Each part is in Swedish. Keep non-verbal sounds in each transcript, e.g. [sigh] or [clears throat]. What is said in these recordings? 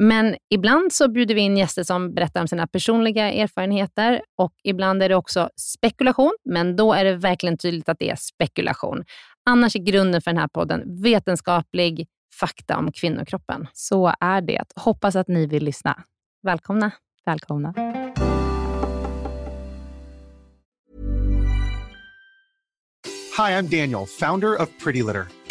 Men ibland så bjuder vi in gäster som berättar om sina personliga erfarenheter och ibland är det också spekulation, men då är det verkligen tydligt att det är spekulation. Annars är grunden för den här podden vetenskaplig fakta om kvinnokroppen. Så är det. Hoppas att ni vill lyssna. Välkomna. Välkomna. Hi, I'm Daniel, founder of Pretty Litter.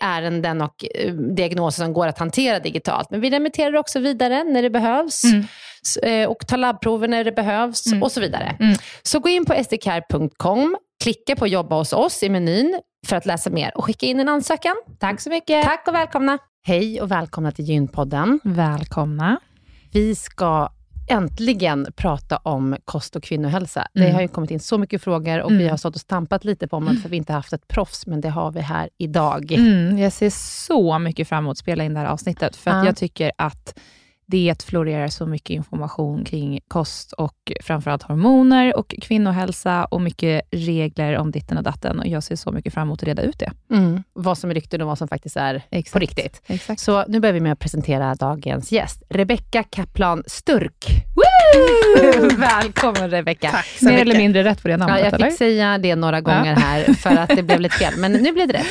ärenden och eh, diagnoser som går att hantera digitalt. Men vi remitterar också vidare när det behövs mm. Eh, och tar labbprover när det behövs mm. och så vidare. Mm. Så gå in på sdcare.com, klicka på jobba hos oss i menyn för att läsa mer och skicka in en ansökan. Tack så mycket. Tack och välkomna. Hej och välkomna till Gynpodden. Välkomna. Vi ska äntligen prata om kost och kvinnohälsa. Mm. Det har ju kommit in så mycket frågor och mm. vi har stått och stampat lite på området, för vi inte haft ett proffs, men det har vi här idag. Mm, jag ser så mycket fram emot att spela in det här avsnittet, för att jag tycker att det florerar så mycket information kring kost och framförallt hormoner och kvinnohälsa och mycket regler om ditten och datten. Och jag ser så mycket fram emot att reda ut det. Mm. Vad som är rykten och vad som faktiskt är Exakt. på riktigt. Exakt. Så nu börjar vi med att presentera dagens gäst, Rebecka Kaplan Sturk. [laughs] Välkommen Rebecka. Tack så Mer mycket. eller mindre rätt på det namnet? Ja, jag fick eller? säga det några gånger ja. här, för att det blev lite fel. Men nu blev det rätt.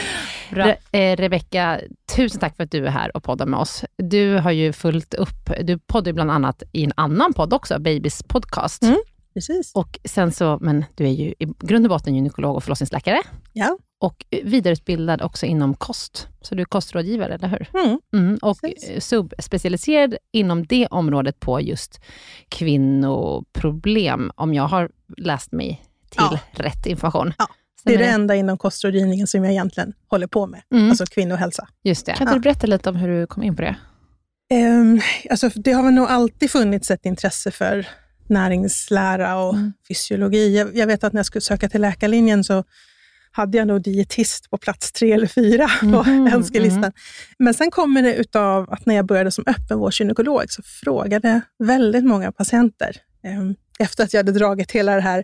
Re eh, Rebecka, tusen tack för att du är här och poddar med oss. Du har ju fullt upp, du poddar bland annat i en annan podd också, Babys podcast. Mm, precis. Och sen så, men du är ju i grund och botten gynekolog och förlossningsläkare. Ja. Och vidareutbildad också inom kost. Så du är kostrådgivare, eller hur? Mm. Mm, och precis. subspecialiserad inom det området på just kvinnoproblem, om jag har läst mig till ja. rätt information. Ja. Det är det enda inom kostrådgivningen som jag egentligen håller på med, mm. alltså kvinnohälsa. Just det. Kan ja. du berätta lite om hur du kom in på det? Um, alltså det har väl nog alltid funnits ett intresse för näringslära och mm. fysiologi. Jag, jag, vet att när jag skulle söka till läkarlinjen så hade jag nog dietist på plats tre eller fyra på mm, [laughs] önskelistan. Mm. Men sen kommer det utav att när jag började som öppenvårdsgynekolog så frågade väldigt många patienter, um, efter att jag hade dragit hela det här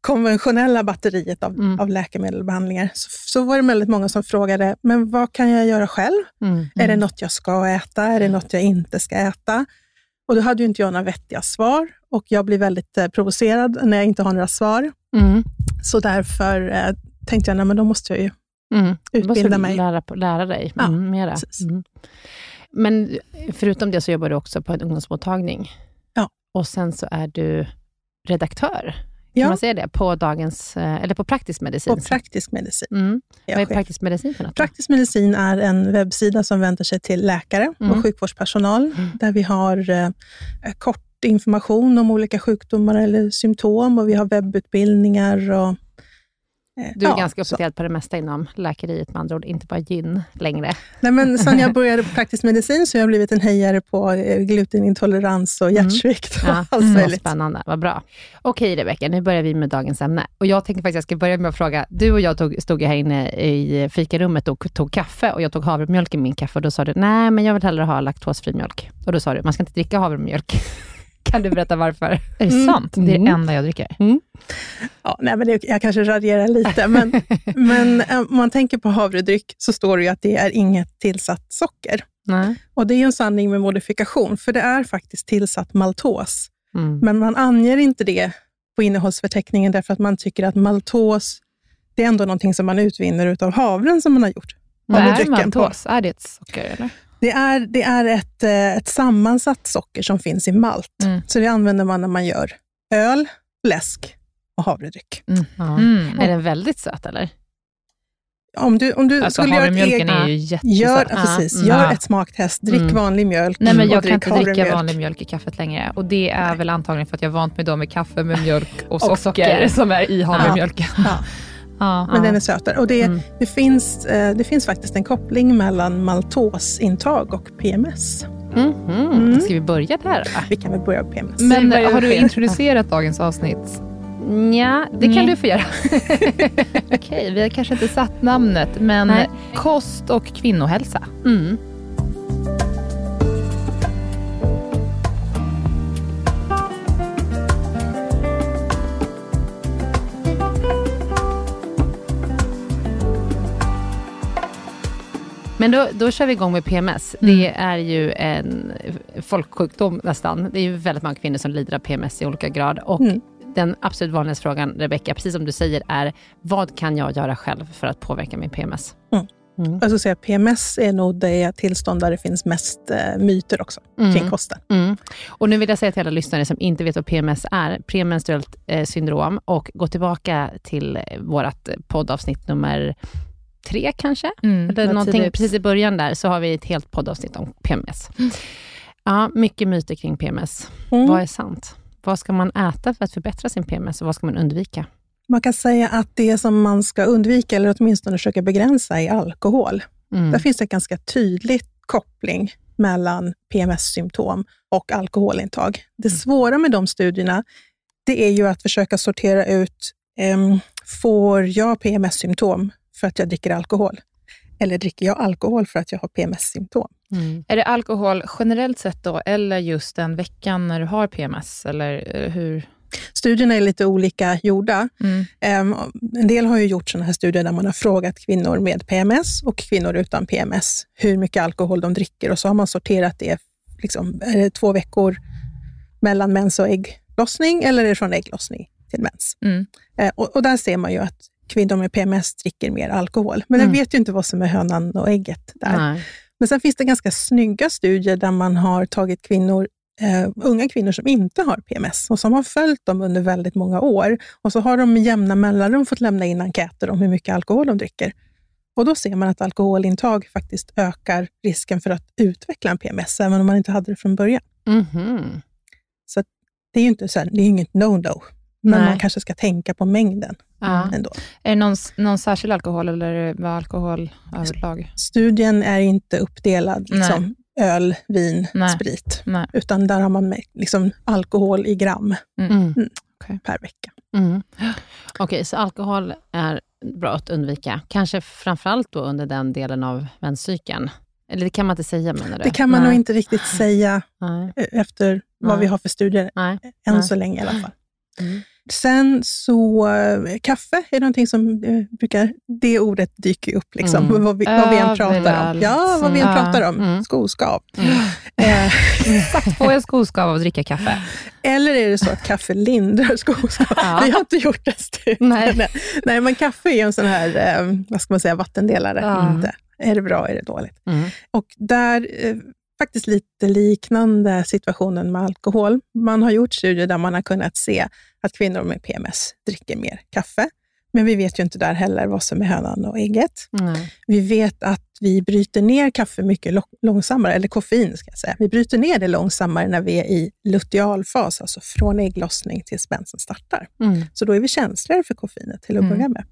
konventionella batteriet av, mm. av läkemedel och behandlingar, så, så var det väldigt många som frågade, men vad kan jag göra själv? Mm. Är det mm. något jag ska äta? Är det något jag inte ska äta? Och då hade ju inte jag några vettiga svar. och jag blir väldigt eh, provocerad när jag inte har några svar. Mm. Så därför eh, tänkte jag, nej, men då måste jag ju Mm. Utbilda mig. Lära, lära dig Ja, mm, mera. Mm. Men förutom det så jobbar du också på en ungdomsmottagning. Ja. Och sen så är du redaktör, kan Ja. man säga det? På, dagens, eh, eller på praktisk medicin. på praktisk medicin. mm. Vad är praktisk medicin för något? Praktisk medicin är en webbsida som vänder sig till läkare Mm. och sjukvårdspersonal, Mm. där vi har eh, kort information om olika sjukdomar eller symptom och vi har webbutbildningar. Och, Du är ja, ganska uppdaterad på det mesta inom läkeriet med andra ord, inte bara gyn längre. Nej, men sen jag [laughs] började på praktisk medicin så har jag blivit en hejare på eh, glutenintolerans och hjärtsvikt och Mm. Ja, allt möjligt. spännande, vad bra. Okej Rebecka, nu börjar vi med dagens ämne. Och jag tänkte faktiskt jag ska börja med att fråga, du och jag tog, stod här inne i fikarummet och tog kaffe och jag tog havremjölk i min kaffe och då sa du, nej men jag vill hellre ha laktosfri mjölk. Och då sa du, man ska inte dricka havremjölk. [laughs] kan du berätta varför? Är det Mm. sant? Det är Mm. det enda jag dricker. Ja, nej, men det, jag kanske raljerar lite, men, [laughs] men eh, om man tänker på havredryck så står det ju att det är inget tillsatt socker. Nej. Och Det är ju en sanning med modifikation, för det är faktiskt tillsatt maltos. Mm. Men man anger inte det på innehållsförteckningen därför att man tycker att maltos, det är ändå någonting som man utvinner utav havren som man har gjort. Vad är Havredrycken på. maltos? Är det ett socker eller? Det är, det är ett, eh, ett sammansatt socker som finns i malt. Mm. Så det använder man när man gör öl, läsk och havredryck. Ja. Mm. Är den väldigt söt eller? Om du, om du Alltså skulle göra ett eget, är ju gör, jättesöt. Ja, precis, mm. gör Ja. ett smaktest, drick Mm. vanlig mjölk Nej, men jag kan inte dricka vanlig mjölk i kaffet längre. Och det är väl antagligen för att jag är vant med då med kaffe med mjölk och socker, Och socker. som är i havremjölken. Ja. [laughs] Ja. Men den är sötare. Och det, Mm. det, finns, eh, det finns faktiskt en koppling mellan maltosintag och PMS. Mhm. Mm. Ska vi börja där då? Vi kan väl börja med PMS. Men har du introducerat dagens avsnitt? Ja, det kan Mm. du få göra. [laughs] Okej, vi har kanske inte satt namnet, men Nej. kost och kvinnohälsa. Mm. Men då, då kör vi igång med PMS. Det är ju en folksjukdom nästan. Det är ju väldigt många kvinnor som lider av PMS i olika grad. Och Mm. den absolut vanligaste frågan, Rebecka, precis som du säger, är vad kan jag göra själv för att påverka min PMS? Mm. Mm. Jag skulle säga PMS är nog det tillstånd där det finns mest eh, myter också kring Mm. kosten. Mm. Och nu vill jag säga till alla lyssnare som inte vet vad PMS är, premenstruellt eh, syndrom, och gå tillbaka till eh, vårt poddavsnitt nummer tre kanske, Mm, eller någonting tidigt. precis i början där, så har vi ett helt poddavsnitt om PMS. Ja, mycket myter kring PMS. Mm. Vad är sant? Vad ska man äta för att förbättra sin PMS och vad ska man undvika? Man kan säga att det som man ska undvika, eller åtminstone försöka begränsa, är alkohol. Mm. Där finns det en ganska tydlig koppling mellan PMS-symptom och alkoholintag. Det svåra med de studierna, det är ju att försöka sortera ut, ehm, får jag PMS-symptom för att jag dricker alkohol? Eller dricker jag alkohol för att jag har PMS-symptom? Mm. Är det alkohol generellt sett då, eller just den veckan när du har PMS? Eller eh, hur? Studierna är lite olika gjorda. Mm. Ehm, en del har ju gjort sådana här studier där man har frågat kvinnor med PMS och kvinnor utan PMS hur mycket alkohol de dricker och så har man sorterat det, liksom, är det två veckor mellan mens och ägglossning eller är det från ägglossning till mens? Mm. Eh, och, och där ser man ju att kvinnor med PMS dricker mer alkohol. Men Mm. jag vet ju inte vad som är hönan och ägget där. Nej. Men sen finns det ganska snygga studier där man har tagit kvinnor, eh, unga kvinnor som inte har PMS och som har följt dem under väldigt många år. Och så har de med jämna mellanrum fått lämna in enkäter om hur mycket alkohol de dricker. Och då ser man att alkoholintag faktiskt ökar risken för att utveckla en PMS, även om man inte hade det från början. Mhm. Det är ju inte så här, det är inget no-no, men Nej. man kanske ska tänka på mängden Ja. ändå. Är det någon, någon särskild alkohol, eller är det bara alkohol överlag? Studien är inte uppdelad, liksom, öl, vin, Nej. sprit, Nej. utan där har man med, liksom, alkohol i gram Mm. per vecka. Mm. Okej, så alkohol är bra att undvika. Kanske framförallt då under den delen av menscykeln. Eller det kan man inte säga menar du? Det kan man Nej. nog inte riktigt säga Nej. efter vad Nej. vi har för studier, Nej. än Nej. så länge i alla fall. Mm. Sen så, eh, kaffe är någonting som eh, brukar, det ordet dyker upp, liksom, Mm. vad, vi, vad vi än pratar om. Ja, vad vi än Mm. pratar om. Mm. Skoskav. Mm. Eh, [laughs] Exakt, får jag skoskav av att dricka kaffe? Eller är det så att kaffe lindrar skoskav? [laughs] Ja. Vi har inte gjort den studien. Nej. [laughs] Nej, men kaffe är en sån här, vad ska man säga, vattendelare. Inte. Är det bra, är det dåligt? Mm. Och där, faktiskt lite liknande situationen med alkohol. Man har gjort studier där man har kunnat se att kvinnor med PMS dricker mer kaffe. Men vi vet ju inte där heller vad som är hönan och ägget. Nej. Vi vet att vi bryter ner kaffe mycket långsammare, eller koffein ska jag säga. Vi bryter ner det långsammare när vi är i lutealfas, alltså från ägglossning tills mensen startar. Mm. Så då är vi känsligare för koffeinet till att Mm. börja med.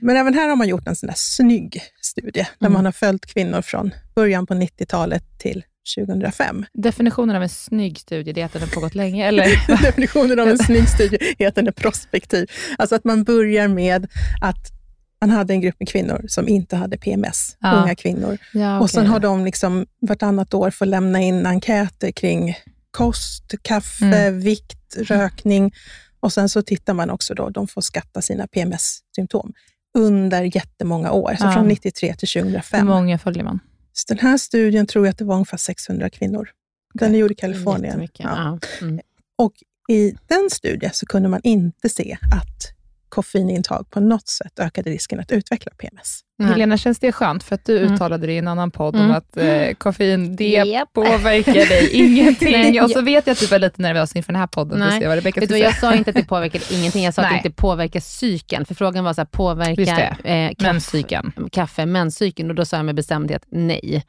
Men även här har man gjort en sån där snygg studie, där Mm. man har följt kvinnor från början på 90-talet till 2005. Definitionen av en snygg studie, är att den har pågått länge, eller? [laughs] Definitionen av en snygg studie är att den är prospektiv. Alltså att man börjar med att man hade en grupp med kvinnor som inte hade PMS, Ja. unga kvinnor. Ja, Och sen har de liksom vartannat år fått lämna in enkäter kring kost, kaffe, Mm. vikt, rökning. Och sen så tittar man också då, de får skatta sina PMS-symptom under jättemånga år, så Ja. från 93 till Hur 2005. många följer man? Så den här studien tror jag att det var ungefär 600 kvinnor. Den är gjord i Kalifornien. Ja. Mm. Och i den studien så kunde man inte se att koffeinintag på något sätt ökade risken att utveckla PMS. Nej. Helena, känns det skönt? För att du Mm. uttalade det i en annan podd Mm. om att eh, koffein, det Japp. påverkar dig [laughs] ingenting. Nej, och så vet jag att du var lite nervös inför den här podden. Nej. Nej. Vad Rebecca Vet du, jag sa inte att det påverkar ingenting, jag sa att det Nej. inte påverkar psyken. För frågan var så här, påverkar eh, kaffe, Menscykeln. kaffe menscykeln? Och då sa jag med bestämdhet nej.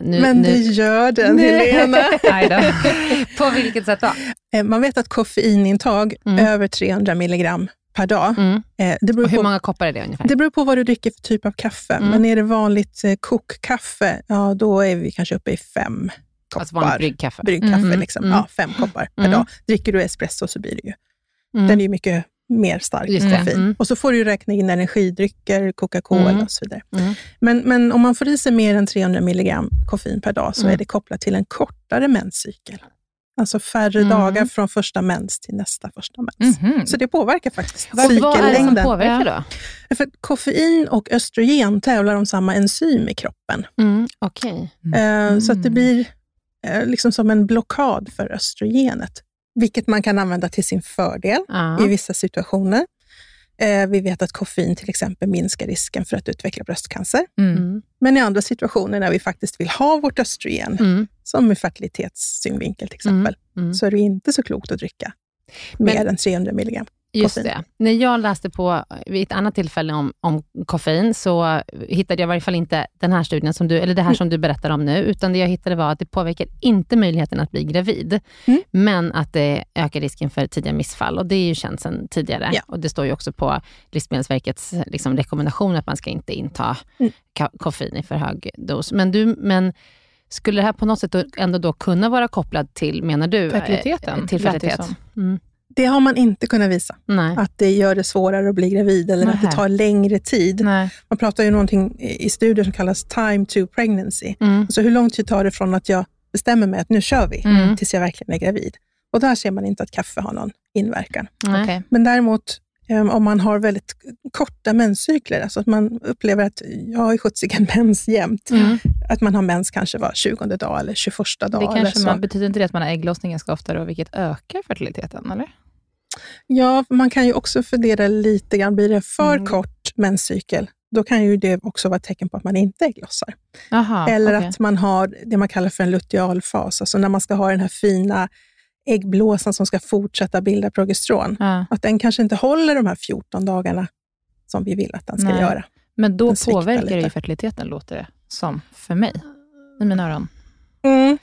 Nu, Men nu, det gör den, Nej. Helena. [laughs] Nej då. På vilket sätt då? Eh, Man vet att koffeinintag Mm. över 300 milligram per dag, Mm. eh, det, beror Och hur på, många koppar är det ungefär? det beror på vad du dricker för typ av kaffe. Mm. Men är det vanligt eh, kokkaffe, ja, då är vi kanske uppe i fem koppar. alltså vanligt bryggkaffe? bryggkaffe. Mm. Liksom. Mm. Ja, fem koppar per Mm. dag. Dricker du espresso så blir det ju. Den är ju mycket mer stark Just koffein. Mm. Och så får du räkna in energidrycker, Coca-Cola Mm. och så vidare. Mm. Men, men om man får i sig mer än 300 milligram koffein per dag så är det kopplat till en kortare menscykel. Alltså färre Mm. dagar från första mens till nästa första mens. Mhm. Så det påverkar faktiskt Och vad är det som cykellängden. påverkar då? För koffein och östrogen tävlar om samma enzym i kroppen. Mm. Okej. Eh, Så att det blir eh, liksom som en blockad för östrogenet, vilket man kan använda till sin fördel i vissa situationer. Eh, Vi vet att koffein till exempel minskar risken för att utveckla bröstcancer. Mm. Mm. Men i andra situationer när vi faktiskt vill ha vårt östrogen, Mm. som ur fertilitetssynvinkel till exempel, Mm. så är det inte så klokt att dricka Men- mer än 300 milligram. Just koffein. det. När jag läste på vid ett annat tillfälle om, om koffein, så hittade jag i varje fall inte den här studien, som du, eller det här som du berättar om nu, utan det jag hittade var att det påverkar inte möjligheten att bli gravid, Mm. men att det ökar risken för tidiga missfall. Och det är ju känt sedan tidigare. Ja. Och det står ju också på Livsmedelsverkets liksom, rekommendation att man ska inte inta Mm. koffein i för hög dos. Men, du, men skulle det här på något sätt då ändå då kunna vara kopplat till, menar du? eh, Fertiliteten, Till lät det fertilitet? Mm. Det har man inte kunnat visa, Nej. att det gör det svårare att bli gravid eller att det tar längre tid. Nej. Man pratar ju någonting i studier som kallas time to pregnancy. Mm. Alltså hur lång tid tar det från att jag bestämmer mig att nu kör vi, Mm. tills jag verkligen är gravid. Och där ser man inte att kaffe har någon inverkan. Nej. Okej. Men däremot om man har väldigt korta menscykler, alltså att man upplever att jag har ju sjuttsigen [laughs] mens jämt, Mm. att man har mens kanske var 20 dag eller 21 dag. Det eller kanske så. man, betyder inte det att man har ägglossning ganska och vilket ökar fertiliteten? Eller? Ja, man kan ju också fundera lite grann, blir det för Mm. kort menscykel, då kan ju det också vara ett tecken på att man inte ägglossar. Aha, Eller okej. att man har det man kallar för en lutealfas, alltså när man ska ha den här fina äggblåsan som ska fortsätta bilda progesteron. Ja. Att den kanske inte håller de här 14 dagarna som vi vill att den ska Nej. göra. Men då Den påverkar det ju lite. fertiliteten, låter det som, för mig. I mina öron. Mm.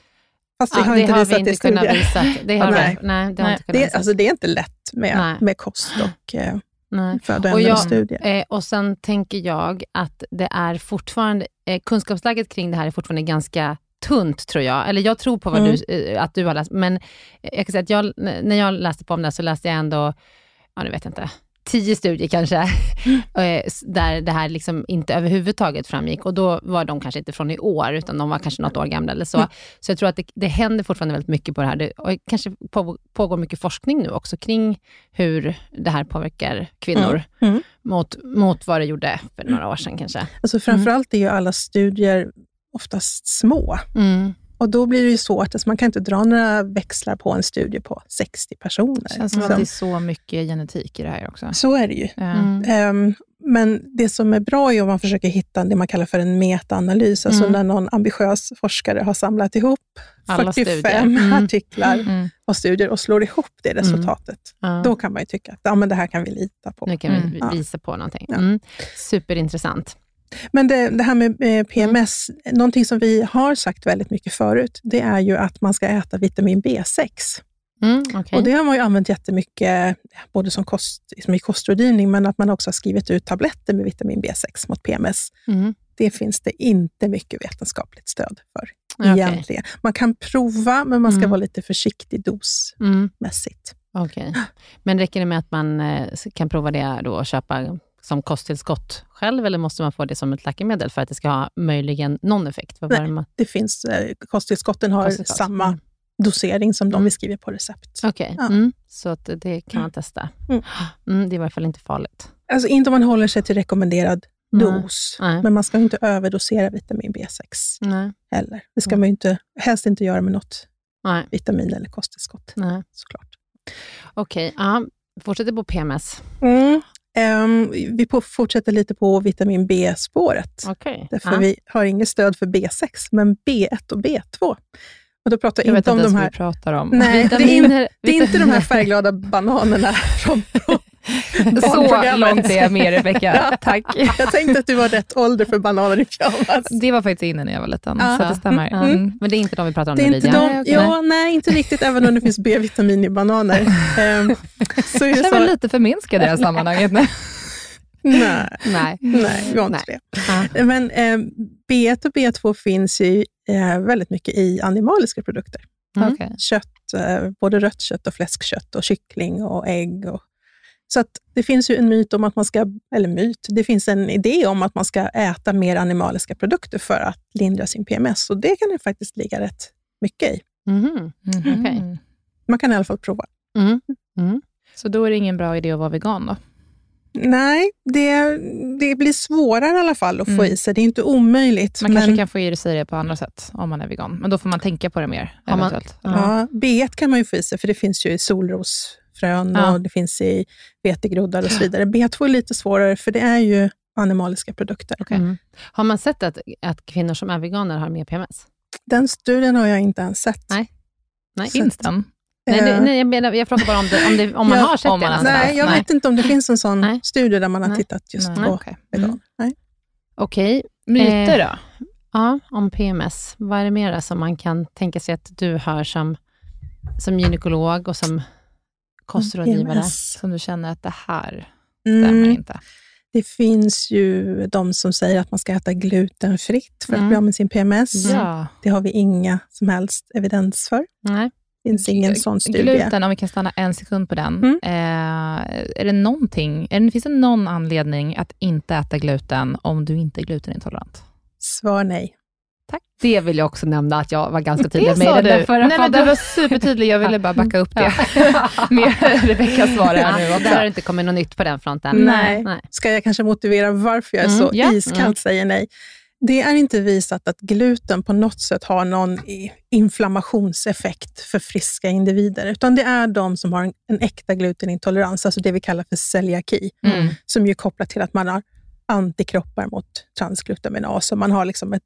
Fast vi Ja, har det inte har visat vi inte det kunnat visa. Det har, Nej. nej. nej, det har Nej, inte Det, alltså, det är inte lätt med, Nej. med kost och eh, nej. födoämnen och, jag- studier. Eh, och sen tänker jag att det är fortfarande, eh, kunskapsläget kring det här är fortfarande ganska tunt, tror jag. Eller jag tror på vad Mm. du, eh, att du har läst, men jag kan säga att jag, när jag läste på om det så läste jag ändå, ja, nu vet jag inte, tio studier kanske, [laughs] eh, s- där det här liksom inte överhuvudtaget framgick. Och då var de kanske inte från i år, utan de var kanske något år gamla eller så. Mm. Så jag tror att det, det händer fortfarande väldigt mycket på det här. Det, och kanske på, pågår mycket forskning nu också kring hur det här påverkar kvinnor Mm. Mm. mot, mot vad det gjorde för några år sedan kanske. Alltså, framförallt är ju alla studier oftast små. Mm. Och då blir det ju svårt, alltså man kan inte dra några växlar på en studie på 60 personer. Det känns som att det är så mycket genetik i det här också. Så är det ju. Mm. Ehm, men det som är bra är om man försöker hitta det man kallar för en metaanalys, alltså Mm. när någon ambitiös forskare har samlat ihop Alla 45 studier. Mm. artiklar Mm. och studier och slår ihop det resultatet. Ja. Då kan man ju tycka att ja, men det här kan vi lita på. Nu kan vi Mm. Visa på någonting. Ja. Mm. Superintressant. Men det, det här med eh, PMS, någonting som vi har sagt väldigt mycket förut, det är ju att man ska äta vitamin B6. Mm, okej. Och det har man ju använt jättemycket, både som, kost, som i kostrådgivning, men att man också har skrivit ut tabletter med vitamin B6 mot PMS. Mm. Det finns det inte mycket vetenskapligt stöd för Okej. egentligen. Man kan prova, men man ska Mm. vara lite försiktig dosmässigt. Mm, okej. Men räcker det med att man eh, kan prova det då och köpa som kosttillskott själv, eller måste man få det som ett läkemedel för att det ska ha möjligen någon effekt? Vad Nej. det man- Det finns, eh, kosttillskotten har Kosttillskott. samma Mm. dosering som de Mm. vi skriver på recept. Okej, Ja. mm. så att det kan man testa. Mm. Mm, det är i alla fall inte farligt. Alltså inte om man håller sig till rekommenderad dos, Nej. men man ska inte överdosera vitamin B6 Nej. heller. Det ska Mm. man inte, helst inte göra med något Nej. vitamin eller kosttillskott, Nej. såklart. Okej, ja. fortsätter på PMS. Mm. Ehm, vi på, fortsätter lite på vitamin B-spåret. Okej. Därför ja. vi har inget stöd för B6, men B1 och B2. Och då pratar Jag jag vet inte om inte ens de vad här... vi pratar om. Nej, det är, in, Vitaminer- det är inte de här färgglada bananerna från Så långt är jag med, Rebecka. Tack. [laughs] Jag tänkte att du var rätt ålder för bananer i pyjamas. Det var faktiskt innan jag var liten, Ja. så det stämmer. Ja. Mm. Men det är inte de vi pratar om Det är nu, inte Lydia? de, Nej, ja, nej, inte riktigt, även om det finns B-vitamin i bananer. [laughs] Ehm, så Jag känner mig lite förminskad i det här sammanhanget [laughs] nej, Nej. nej, vi har inte Nej. det. Men eh, B1 och B2 finns ju eh, väldigt mycket i animaliska produkter. Mm. Kött, eh, både rött kött och fläskkött och kyckling och ägg. Och, så att det finns ju en myt om att man ska, eller myt, det finns en idé om att man ska äta mer animaliska produkter för att lindra sin PMS. Och det kan det faktiskt ligga rätt mycket i. Mhm. Mhm. Okej. Man kan i alla fall prova. Mm. Mm. Så då är det ingen bra idé att vara vegan då? Nej, det, det blir svårare i alla fall att få Mm. i sig. Det är inte omöjligt. Man men, kanske kan få i sig det på andra sätt om man är vegan, men då får man tänka på det mer. Man-. Ja. ja, B1 kan man ju få i sig, för det finns ju i solrosfrön Ja. och det finns i vetegroddar och så vidare. B2 är lite svårare, för det är ju animaliska produkter. Mm. Har man sett att, att kvinnor som är veganer har mer PMS? Den studien har jag inte ens sett. Nej. Nej, Finns den? nej, det, Eh, nej jag, menar, jag frågar bara om, det, om, det, om man Ja, har sett om det man någonstans. Nej, jag Nej. vet inte om det finns en sån Nej. studie där man har Nej. tittat just Nej, på okej. veganer. Nej. Okej, Myter Eh, då? ja, om PMS. Vad är det mer som man kan tänka sig att du hör som, som gynekolog och som kostrådgivare? PMS. Som du känner att det här stämmer Mm, inte? det finns ju de som säger att man ska äta glutenfritt för att Mm. bli av med sin PMS. Ja. Det har vi inga som helst evidens för. Nej. Det finns ingen sån studie. Gluten, om vi kan stanna en sekund på den. Mm. Eh, är det någonting, är det, finns det någon anledning att inte äta gluten om du inte är glutenintolerant? Svar nej. Det vill jag också nämna att jag var ganska tydlig Det med sa i den där du. förra Nej, men du var supertydlig. Jag ville bara backa upp det [laughs] med Rebeckas svar här nu Ja, också. där har det inte kommit något nytt på den fronten. Nej. Nej. Ska jag kanske motivera varför jag Mm, så ja. iskallt Mm. säger nej? Det är inte visat att gluten på något sätt har någon inflammationseffekt för friska individer, utan det är de som har en, en äkta glutenintolerans, alltså det vi kallar för celiaki, Mm. som ju är kopplat till att man har antikroppar mot transglutaminas, och man har liksom ett,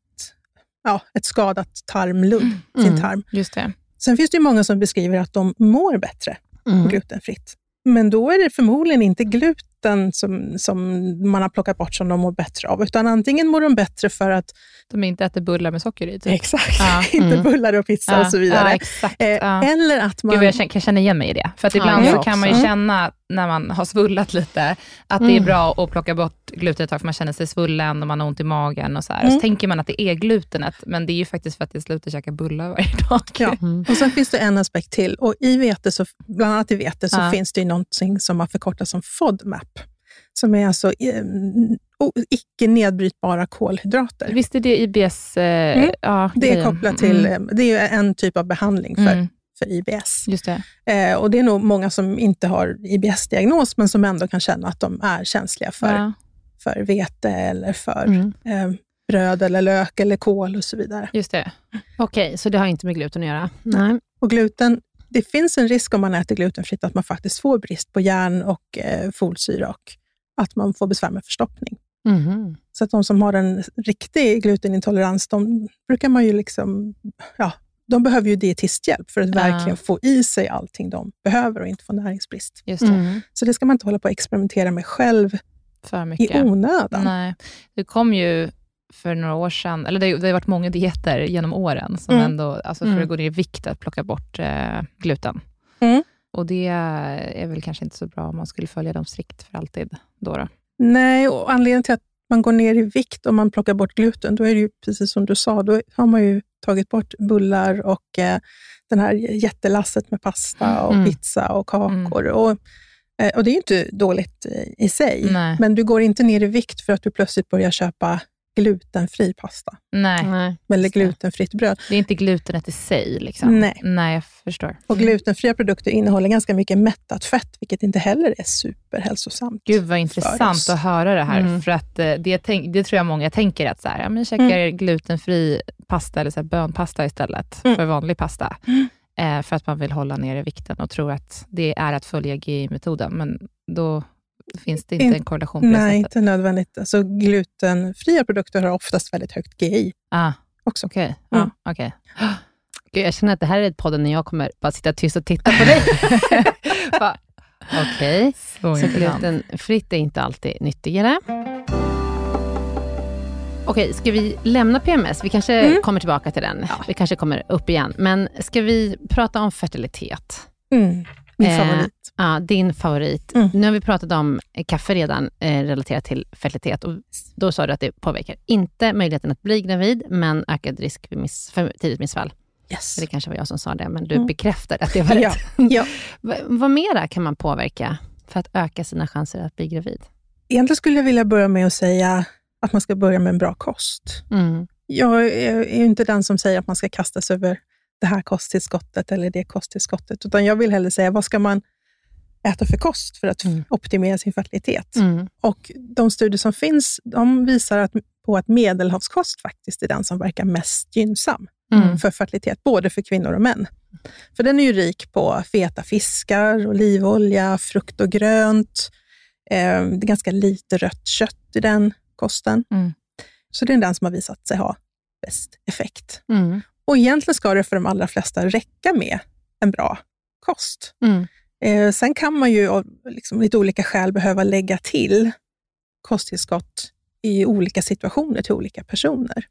ja, ett skadat tarmludd, sin Mm. tarm. Just det. Sen finns det ju många som beskriver att de mår bättre Mm. glutenfritt. Men då är det förmodligen inte gluten som, som man har plockat bort som de mår bättre av, utan antingen mår de bättre för att... De inte äter bullar med socker i. Typ. Exakt, Ja, [laughs] inte mm. bullar och pizza Ja, och så vidare. Ja, exakt. eh. Eller att man... Gud, jag känner, känna igen mig i det. För att ibland jag så kan man ju också. känna, när man har svullat lite, att det är Mm. bra att plocka bort gluten ett tag, för man känner sig svullen och man har ont i magen. Och så, här. och så Mm. tänker man att det är glutenet, men det är ju faktiskt för att jag slutar käka bullar varje dag. Ja. [laughs] Mm. Och sen finns det en aspekt till. Och I vete, så, bland annat i vete, så Ja. finns det ju någonting som har förkortats som FODMAP, som är alltså eh, icke nedbrytbara kolhydrater. Visst är det IBS? Eh, Mm. ja, Det är kopplat till, Mm. eh, det är en typ av behandling för, Mm. För IBS. Just det. Eh, och Det är nog många som inte har IBS-diagnos, men som ändå kan känna att de är känsliga för, Ja. för vete eller för Mm. eh, bröd eller lök eller kål och så vidare. Just det. Okej, så det har inte med gluten att göra? Nej. Och gluten, det finns en risk om man äter glutenfritt att man faktiskt får brist på järn och eh, folsyra och att man får besvär med förstoppning. Mhm. Så att de som har en riktig glutenintolerans, de brukar man ju liksom, ja, de behöver ju dietisthjälp för att verkligen få i sig allting de behöver och inte få näringsbrist. Just det. Mm. Så det ska man inte hålla på och experimentera med själv För i mycket. onödan. Nej. Det kom ju för några år sedan, eller det, det har varit många dieter genom åren, som Mm. ändå, alltså för Mm. att gå ner i vikt, att plocka bort eh, gluten. Mm. Och det är väl kanske inte så bra om man skulle följa dem strikt för alltid. Då då. Nej, och anledningen till att man går ner i vikt om man plockar bort gluten, då är det ju precis som du sa, då har man ju tagit bort bullar och eh, den här jättelasset med pasta och Mm. pizza och kakor. Och, eh, och det är ju inte dåligt i sig, Nej. men du går inte ner i vikt för att du plötsligt börjar köpa glutenfri pasta Nej, Nej. eller glutenfritt bröd. det är inte glutenet i sig. Liksom. Nej. Nej, jag förstår. Och glutenfria produkter innehåller ganska mycket mättat fett, vilket inte heller är superhälsosamt. Gud vad intressant att höra det här. Mm. För att eh, det, det tror jag många tänker att så här, ja, men käkar glutenfri pasta eller så här bönpasta istället Mm. för vanlig pasta. Mm. Eh, för att man vill hålla nere vikten och tror att det är att följa GI-metoden. Men då finns det inte In- en korrelation på det Nej, sättet. inte nödvändigt. Alltså, glutenfria produkter har oftast väldigt högt GI Ah, också. Okej. Mm. Ja, okej. [gasps] Gud, jag känner att det här är ett podden när jag kommer bara sitta tyst och titta på dig. [laughs] Okej, Så så glutenfritt är inte alltid nyttigare. Okej, ska vi lämna PMS? Vi kanske Mm. kommer tillbaka till den. Vi kanske kommer upp igen. Men ska vi prata om fertilitet? Mm. Min Eh, favorit. Ja, din favorit. Mm. Nu har vi pratat om eh, kaffe redan eh, relaterat till fertilitet. Och då sa du att det påverkar inte möjligheten att bli gravid, men ökad risk för, miss, för tidigt missfall. Yes. Det kanske var jag som sa det, men du Mm. bekräftar att det var [laughs] rätt. [laughs] Ja, [laughs] ja. Va- Vad mera kan man påverka för att öka sina chanser att bli gravid? Egentligen skulle jag vilja börja med att säga att man ska börja med en bra kost. Mm. Jag är inte den som säger att man ska kasta sig över det här kosttillskottet eller det kosttillskottet, utan jag vill hellre säga vad ska man äta för kost för att Mm. optimera sin fertilitet. Mm. Och de studier som finns, de visar att, på att medelhavskost faktiskt är den som verkar mest gynnsam Mm. för fertilitet, både för kvinnor och män. För den är ju rik på feta fiskar, olivolja, frukt och grönt. Eh, det är ganska lite rött kött i den kosten. Mm. Så det är den som har visat sig ha bäst effekt. Och egentligen ska det för de allra flesta räcka med en bra kost. Mm. Eh, sen kan man ju av liksom, lite olika skäl behöva lägga till kosttillskott i olika situationer till olika personer.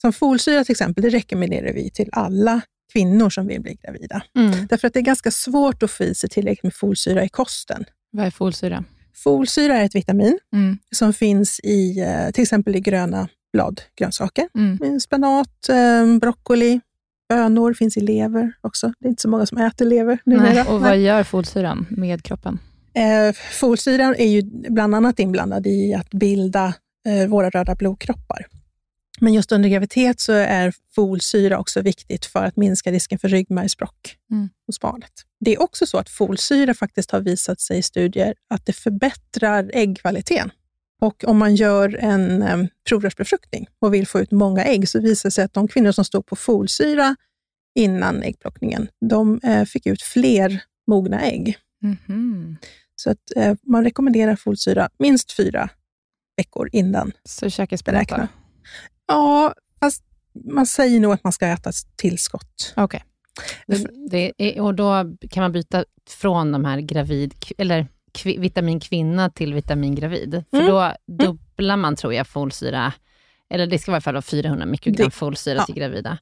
Som folsyra till exempel, det rekommenderar vi till alla kvinnor som vill bli gravida. Mm. Därför att det är ganska svårt att få i sig tillräckligt med folsyra i kosten. Vad är folsyra? Folsyra är ett vitamin Mm. som finns i eh, till exempel i gröna bladgrönsaker. Mm. Spenat, eh, broccoli, bönor finns i lever också. Det är inte så många som äter lever numera. Och vad gör folsyran med kroppen? Eh, folsyran är ju bland annat inblandad i att bilda eh, våra röda blodkroppar. Men just under graviditet så är folsyra också viktigt för att minska risken för ryggmärgsbråck Mm. hos barnet. Det är också så att folsyra faktiskt har visat sig i studier att det förbättrar äggkvaliteten. Och om man gör en eh, provrörsbefruktning och vill få ut många ägg så visar det sig att de kvinnor som stod på folsyra innan äggplockningen, de eh, fick ut fler mogna ägg. Mhm. Så att, eh, man rekommenderar folsyra minst fyra veckor innan. Så? Beräkna. Ja, fast man säger nog att man ska äta tillskott. Okej. Är, och då kan man byta från de här gravid, eller kvi, vitamin kvinna till vitamin gravid. För Mm. då dubblar man, tror jag, folsyra, eller det ska i alla fall vara 400 mikrogram Det- folsyra ja. till gravida.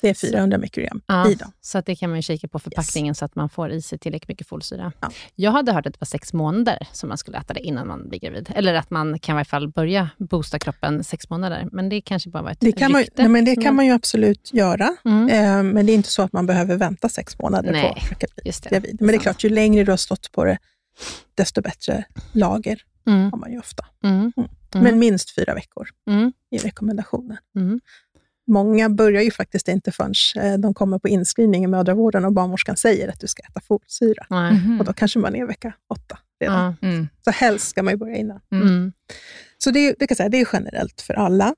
Det är 400 mikrogram Ja, i dem. så att det kan man ju kika på förpackningen så att man får i sig tillräckligt mycket folsyra. Ja. Jag hade hört att det var sex månader som man skulle äta det innan man blir gravid. Eller att man kan i alla fall börja boosta kroppen sex månader. Men det kanske bara var ett Det kan, man, rykte. nej, men det kan jag- man ju absolut göra, Mm. eh, men det är inte så att man behöver vänta sex månader Nej, på att bli gravid. Men det är klart, ju längre du har stått på det, desto bättre lager Mm. har man ju ofta. Mm. Mm. Men minst fyra veckor Mm. i rekommendationen. Mm. Många börjar ju faktiskt inte förrän eh, de kommer på inskrivning i mödravården och barnmorskan säger att du ska äta folsyra. Mhm. Och då kanske man är vecka åtta redan. Mm. Så helst ska man ju börja innan. Mm. Så det, det, kan säga, det är generellt för alla.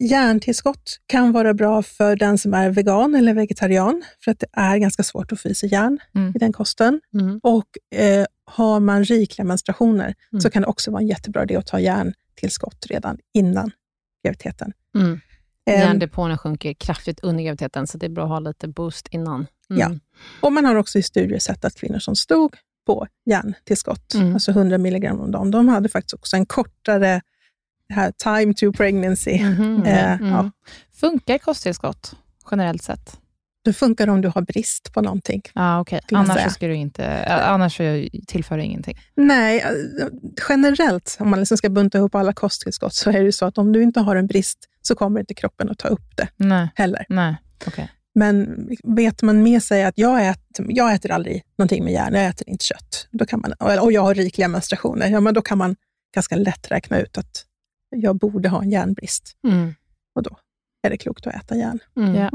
Järntillskott kan vara bra för den som är vegan eller vegetarian, för att det är ganska svårt att få i sig järn Mm. i den kosten. Mm. Och eh, har man rikliga menstruationer Mm. så kan det också vara en jättebra idé att ta järntillskott redan innan graviditeten. Mm. Ehm, Järndepåerna sjunker kraftigt under graviditeten, så det är bra att ha lite boost innan. Mm. Ja. Och man har också i studier sett att kvinnor som stod på järntillskott, Mm. alltså 100 milligram om dagen, de hade faktiskt också en kortare här time to pregnancy. Mhm. [laughs] Eh, Mm. ja. Funkar kosttillskott generellt sett? Det funkar om du har brist på någonting. Skulle jag Annars ska du inte, annars tillför det ingenting. Nej, eh, generellt, om man liksom ska bunta ihop alla kosttillskott, så är det så att om du inte har en brist, så kommer inte kroppen att ta upp det Nej, heller. nej. Okej. Men vet man med sig att jag äter, jag äter aldrig någonting med järn, jag äter inte kött, då kan man, och jag har rikliga menstruationer, ja, men då kan man ganska lätt räkna ut att jag borde ha en järnbrist. Mm. Och då är det klokt att äta järn. Mm. Ja.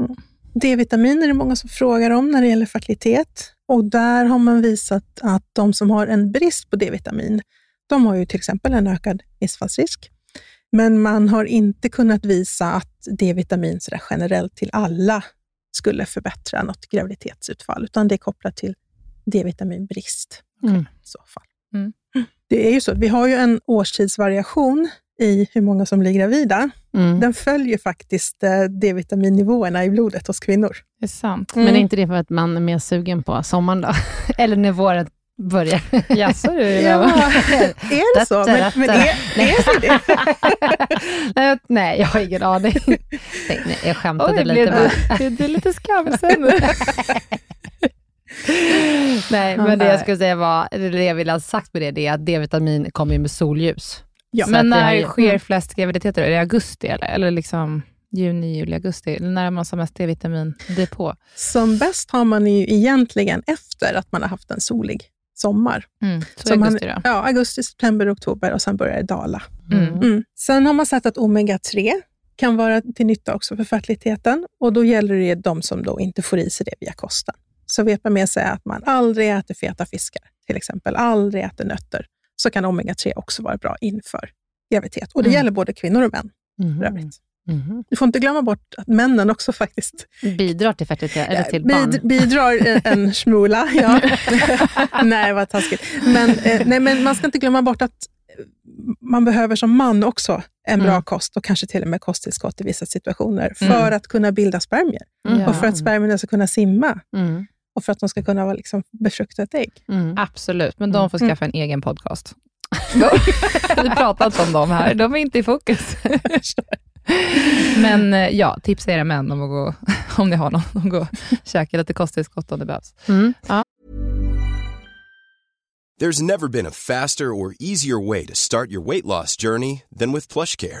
D-vitamin är det många som frågar om när det gäller fertilitet. Och där har man visat att de som har en brist på D-vitamin, de har ju till exempel en ökad missfallsrisk. Men man har inte kunnat visa att D-vitamin generellt till alla skulle förbättra något graviditetsutfall, utan det är kopplat till D-vitaminbrist Mm. i så fall. Mm. Det är ju så, vi har ju en årstidsvariation i hur många som blir gravida. Mm. Den följer faktiskt eh, D-vitaminnivåerna i blodet hos kvinnor. Det är sant. Men är inte det för att man är mer sugen på sommaren då? [laughs] Eller när våren börjar? [laughs] Jaså du? Ja, är det så? Men, men är, är så det? [laughs] nej, nej, jag har ingen aning. Nej, nej, jag skämtade Oj, lite blev bara. du, du är lite skamsen. Nej, men det jag skulle säga var, det jag ville ha sagt med det, det är att D-vitamin kommer ju med solljus. Ja, Så Men när har ju- sker flest graviditeter? Är det augusti eller? Eller liksom juni, juli, augusti? Eller när man som mest D-vitamin-depå? Som bäst har man ju egentligen efter att man har haft en solig sommar. Mm. Så Som augusti man, då? Ja, augusti, september, oktober och sen börjar det dala. Mm. Mm. Sen har man sett att omega-3 kan vara till nytta också för fertiliteten och då gäller det de som då inte får i sig det via kosten. Så vet man med sig att man aldrig äter feta fiskar, till exempel, aldrig äter nötter, så kan omega-3 också vara bra inför graviditet. Och det Mm. gäller både kvinnor och män. För övrigt. Mhm. Du får inte glömma bort att männen också faktiskt Bidrar till fertilitet, eller till Bid- barn. bidrar en, smula. [laughs] Ja. [laughs] nej, vad taskigt. Men, eh, nej, men man ska inte glömma bort att eh, man behöver som man också en bra Mm. kost och kanske till och med kosttillskott i vissa situationer för Mm. att kunna bilda spermier Mm. och för att spermierna ska kunna simma Mm. Och för att de ska kunna vara liksom befrukta ett ägg. Mm. Absolut, men de får Mm. skaffa en egen podcast. [laughs] [laughs] Vi pratar inte om dem här, de är inte i fokus. Men eh, ja, tipsa era män om att gå, [laughs] om ni har någon, att gå och käka lite kosttillskott om det behövs. Mm. There's never been a faster or easier way to start your weight loss journey than with PlushCare.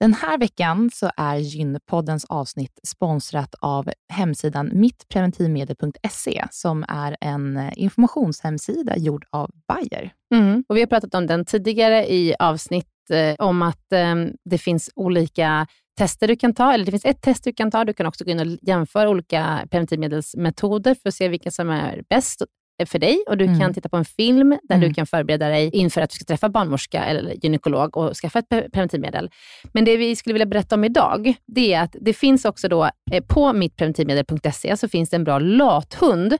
Den här veckan så är Gynpoddens avsnitt sponsrat av hemsidan mittpreventivmedel.se som är en eh, informationshemsida gjord av Bayer. Mm. Och vi har pratat om den tidigare i avsnitt eh, om att eh, det finns olika tester du kan ta, eller det finns ett test du kan ta. Du kan också gå in och jämföra olika preventivmedelsmetoder för att se vilka som är bäst för dig och du Mm. kan titta på en film där Mm. du kan förbereda dig inför att du ska träffa barnmorska eller gynekolog och skaffa ett pre- preventivmedel. Men det vi skulle vilja berätta om idag, det är att det finns också då eh, på mittpreventivmedel.se så finns det en bra lathund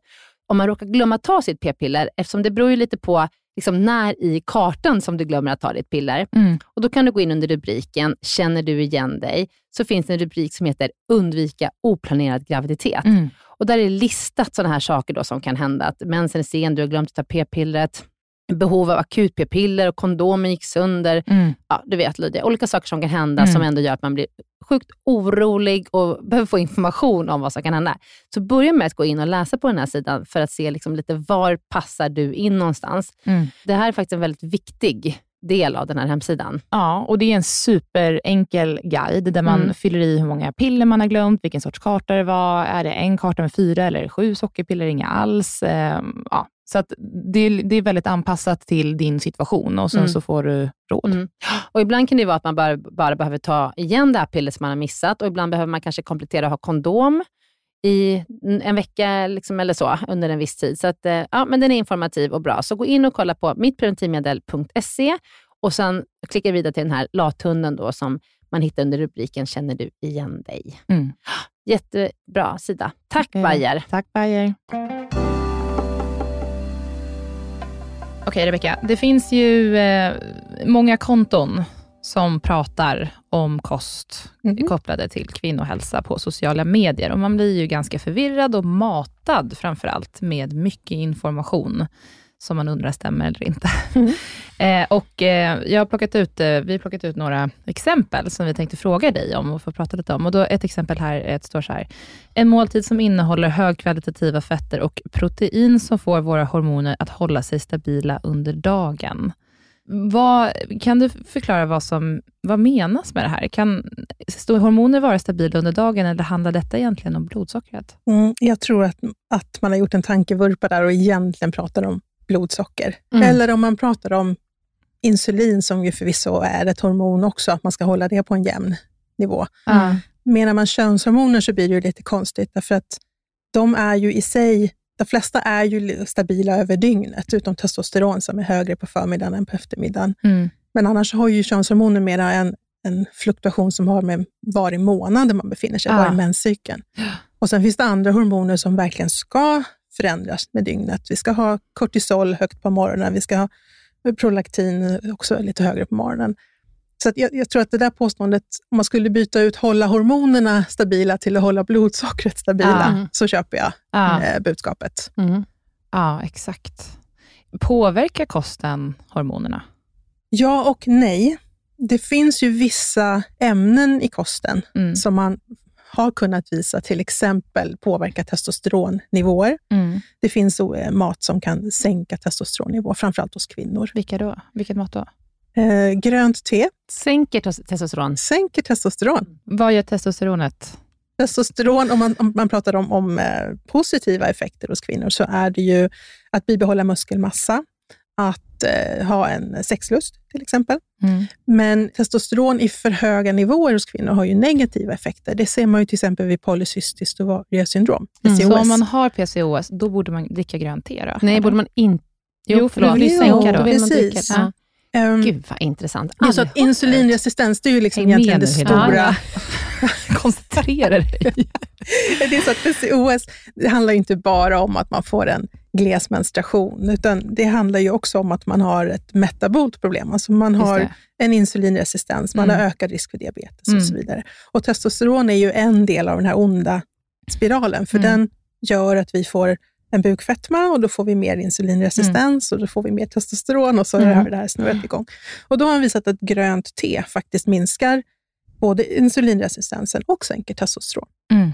om man råkar glömma ta sitt p-piller, eftersom det beror ju lite på liksom när i kartan som du glömmer att ta ditt piller. Mm. Och Då kan du gå in under rubriken “Känner du igen dig?” så finns det en rubrik som heter “Undvika oplanerad graviditet”. Mm. Och Där är listat sådana här saker då som kan hända. Att mensen är sen, du har glömt att ta p-pillret, behov av akut p-piller och kondomen gick sönder. Mm. Ja, du vet Lydia, olika saker som kan hända Mm. som ändå gör att man blir sjukt orolig och [laughs] behöver få information om vad som kan hända. Så börja med att gå in och läsa på den här sidan för att se liksom lite var passar du in någonstans. Mm. Det här är faktiskt en väldigt viktig del av den här hemsidan. Ja, och det är en superenkel guide där man Mm. fyller i hur många piller man har glömt, vilken sorts karta det var. Är det en karta med fyra eller sju sockerpiller, inga alls? Ehm, ja. Så att det, är, det är väldigt anpassat till din situation och sen Mm. så får du råd. Mm. Och ibland kan det vara att man bara, bara behöver ta igen det här pillret som man har missat och ibland behöver man kanske komplettera och ha kondom i en vecka liksom, eller så under en viss tid. Så att, eh, ja, men den är informativ och bra. Så gå in och kolla på mittpreventivmedel.se och sen klicka vidare till den här lathunden då, som man hittar under rubriken Känner du igen dig? Mm. Jättebra sida. Tack Okej. Bayer. Tack Bayer. Okej Rebecka, det finns ju eh, många konton som pratar om kost Mhm. kopplade till kvinnohälsa på sociala medier. Och Man blir ju ganska förvirrad och matad framför allt med mycket information som man undrar stämmer eller inte. [laughs] eh, och eh, jag har plockat ut, eh, vi har plockat ut några exempel som vi tänkte fråga dig om och få prata lite om. Och då ett exempel här ett står så här. En måltid som innehåller högkvalitativa fetter och protein som får våra hormoner att hålla sig stabila under dagen. Vad, kan du förklara vad som vad menas med det här? Kan hormoner vara stabila under dagen eller handlar detta egentligen om blodsockret? Mm, jag tror att, att man har gjort en tankevurpa där och egentligen pratar om blodsocker. Mm. Eller om man pratar om insulin, som ju förvisso är ett hormon också, att man ska hålla det på en jämn nivå. Mm. Menar man könshormoner så blir det ju lite konstigt, därför att de är ju i sig, de flesta är ju stabila över dygnet, utom testosteron som är högre på förmiddagen än på eftermiddagen. Mm. Men annars har ju könshormoner mera en, en fluktuation som har med var i månaden man befinner sig, Ah. var i menscykeln. Och sen finns det andra hormoner som verkligen ska förändras med dygnet. Vi ska ha kortisol högt på morgonen, vi ska ha prolaktin också lite högre på morgonen. Så jag, jag tror att det där påståendet, om man skulle byta ut hålla hormonerna stabila till att hålla blodsockret stabila, Ah. så köper jag Ja, eh, budskapet. Mm. ja, exakt. Påverkar kosten hormonerna? Ja och nej. Det finns ju vissa ämnen i kosten Mm. som man har kunnat visa till exempel påverkar testosteronnivåer. Mm. Det finns eh, mat som kan sänka testosteronnivåer, framförallt hos kvinnor. Vilka då? Vilket mat då? Eh, grönt te Sänker tes- testosteron. sänker testosteron. Vad gör testosteronet? Testosteron, om man, om man pratar om, om eh, positiva effekter hos kvinnor, så är det ju att bibehålla muskelmassa, att eh, ha en sexlust till exempel. Mm. Men testosteron i för höga nivåer hos kvinnor har ju negativa effekter. Det ser man ju till exempel vid polycystiskt ovariesyndrom, PCOS. Så om man har PCOS, då borde man dricka grönt te då? Nej, borde man inte... Jo, för du vill ju Jo, sänka då. Då vill man dricka precis. Ja. Ehm, Gud vad intressant. det är så att Aldrig hört insulinresistens, det är ju liksom med egentligen det stora. [laughs] Koncentrera dig. [laughs] det är så att PCOS, det handlar inte bara om att man får en gles menstruation, utan det handlar ju också om att man har ett metabolt problem. Alltså man har en insulinresistens, man Mm. har ökad risk för diabetes Mm. och så vidare. Och testosteron är ju en del av den här onda spiralen, för Mm. den gör att vi får en bukfetma och då får vi mer insulinresistens och då får vi mer testosteron och så Mm. har det här snurret igång. Och då har man visat att grönt te faktiskt minskar både insulinresistensen och sänker testosteron. Mm.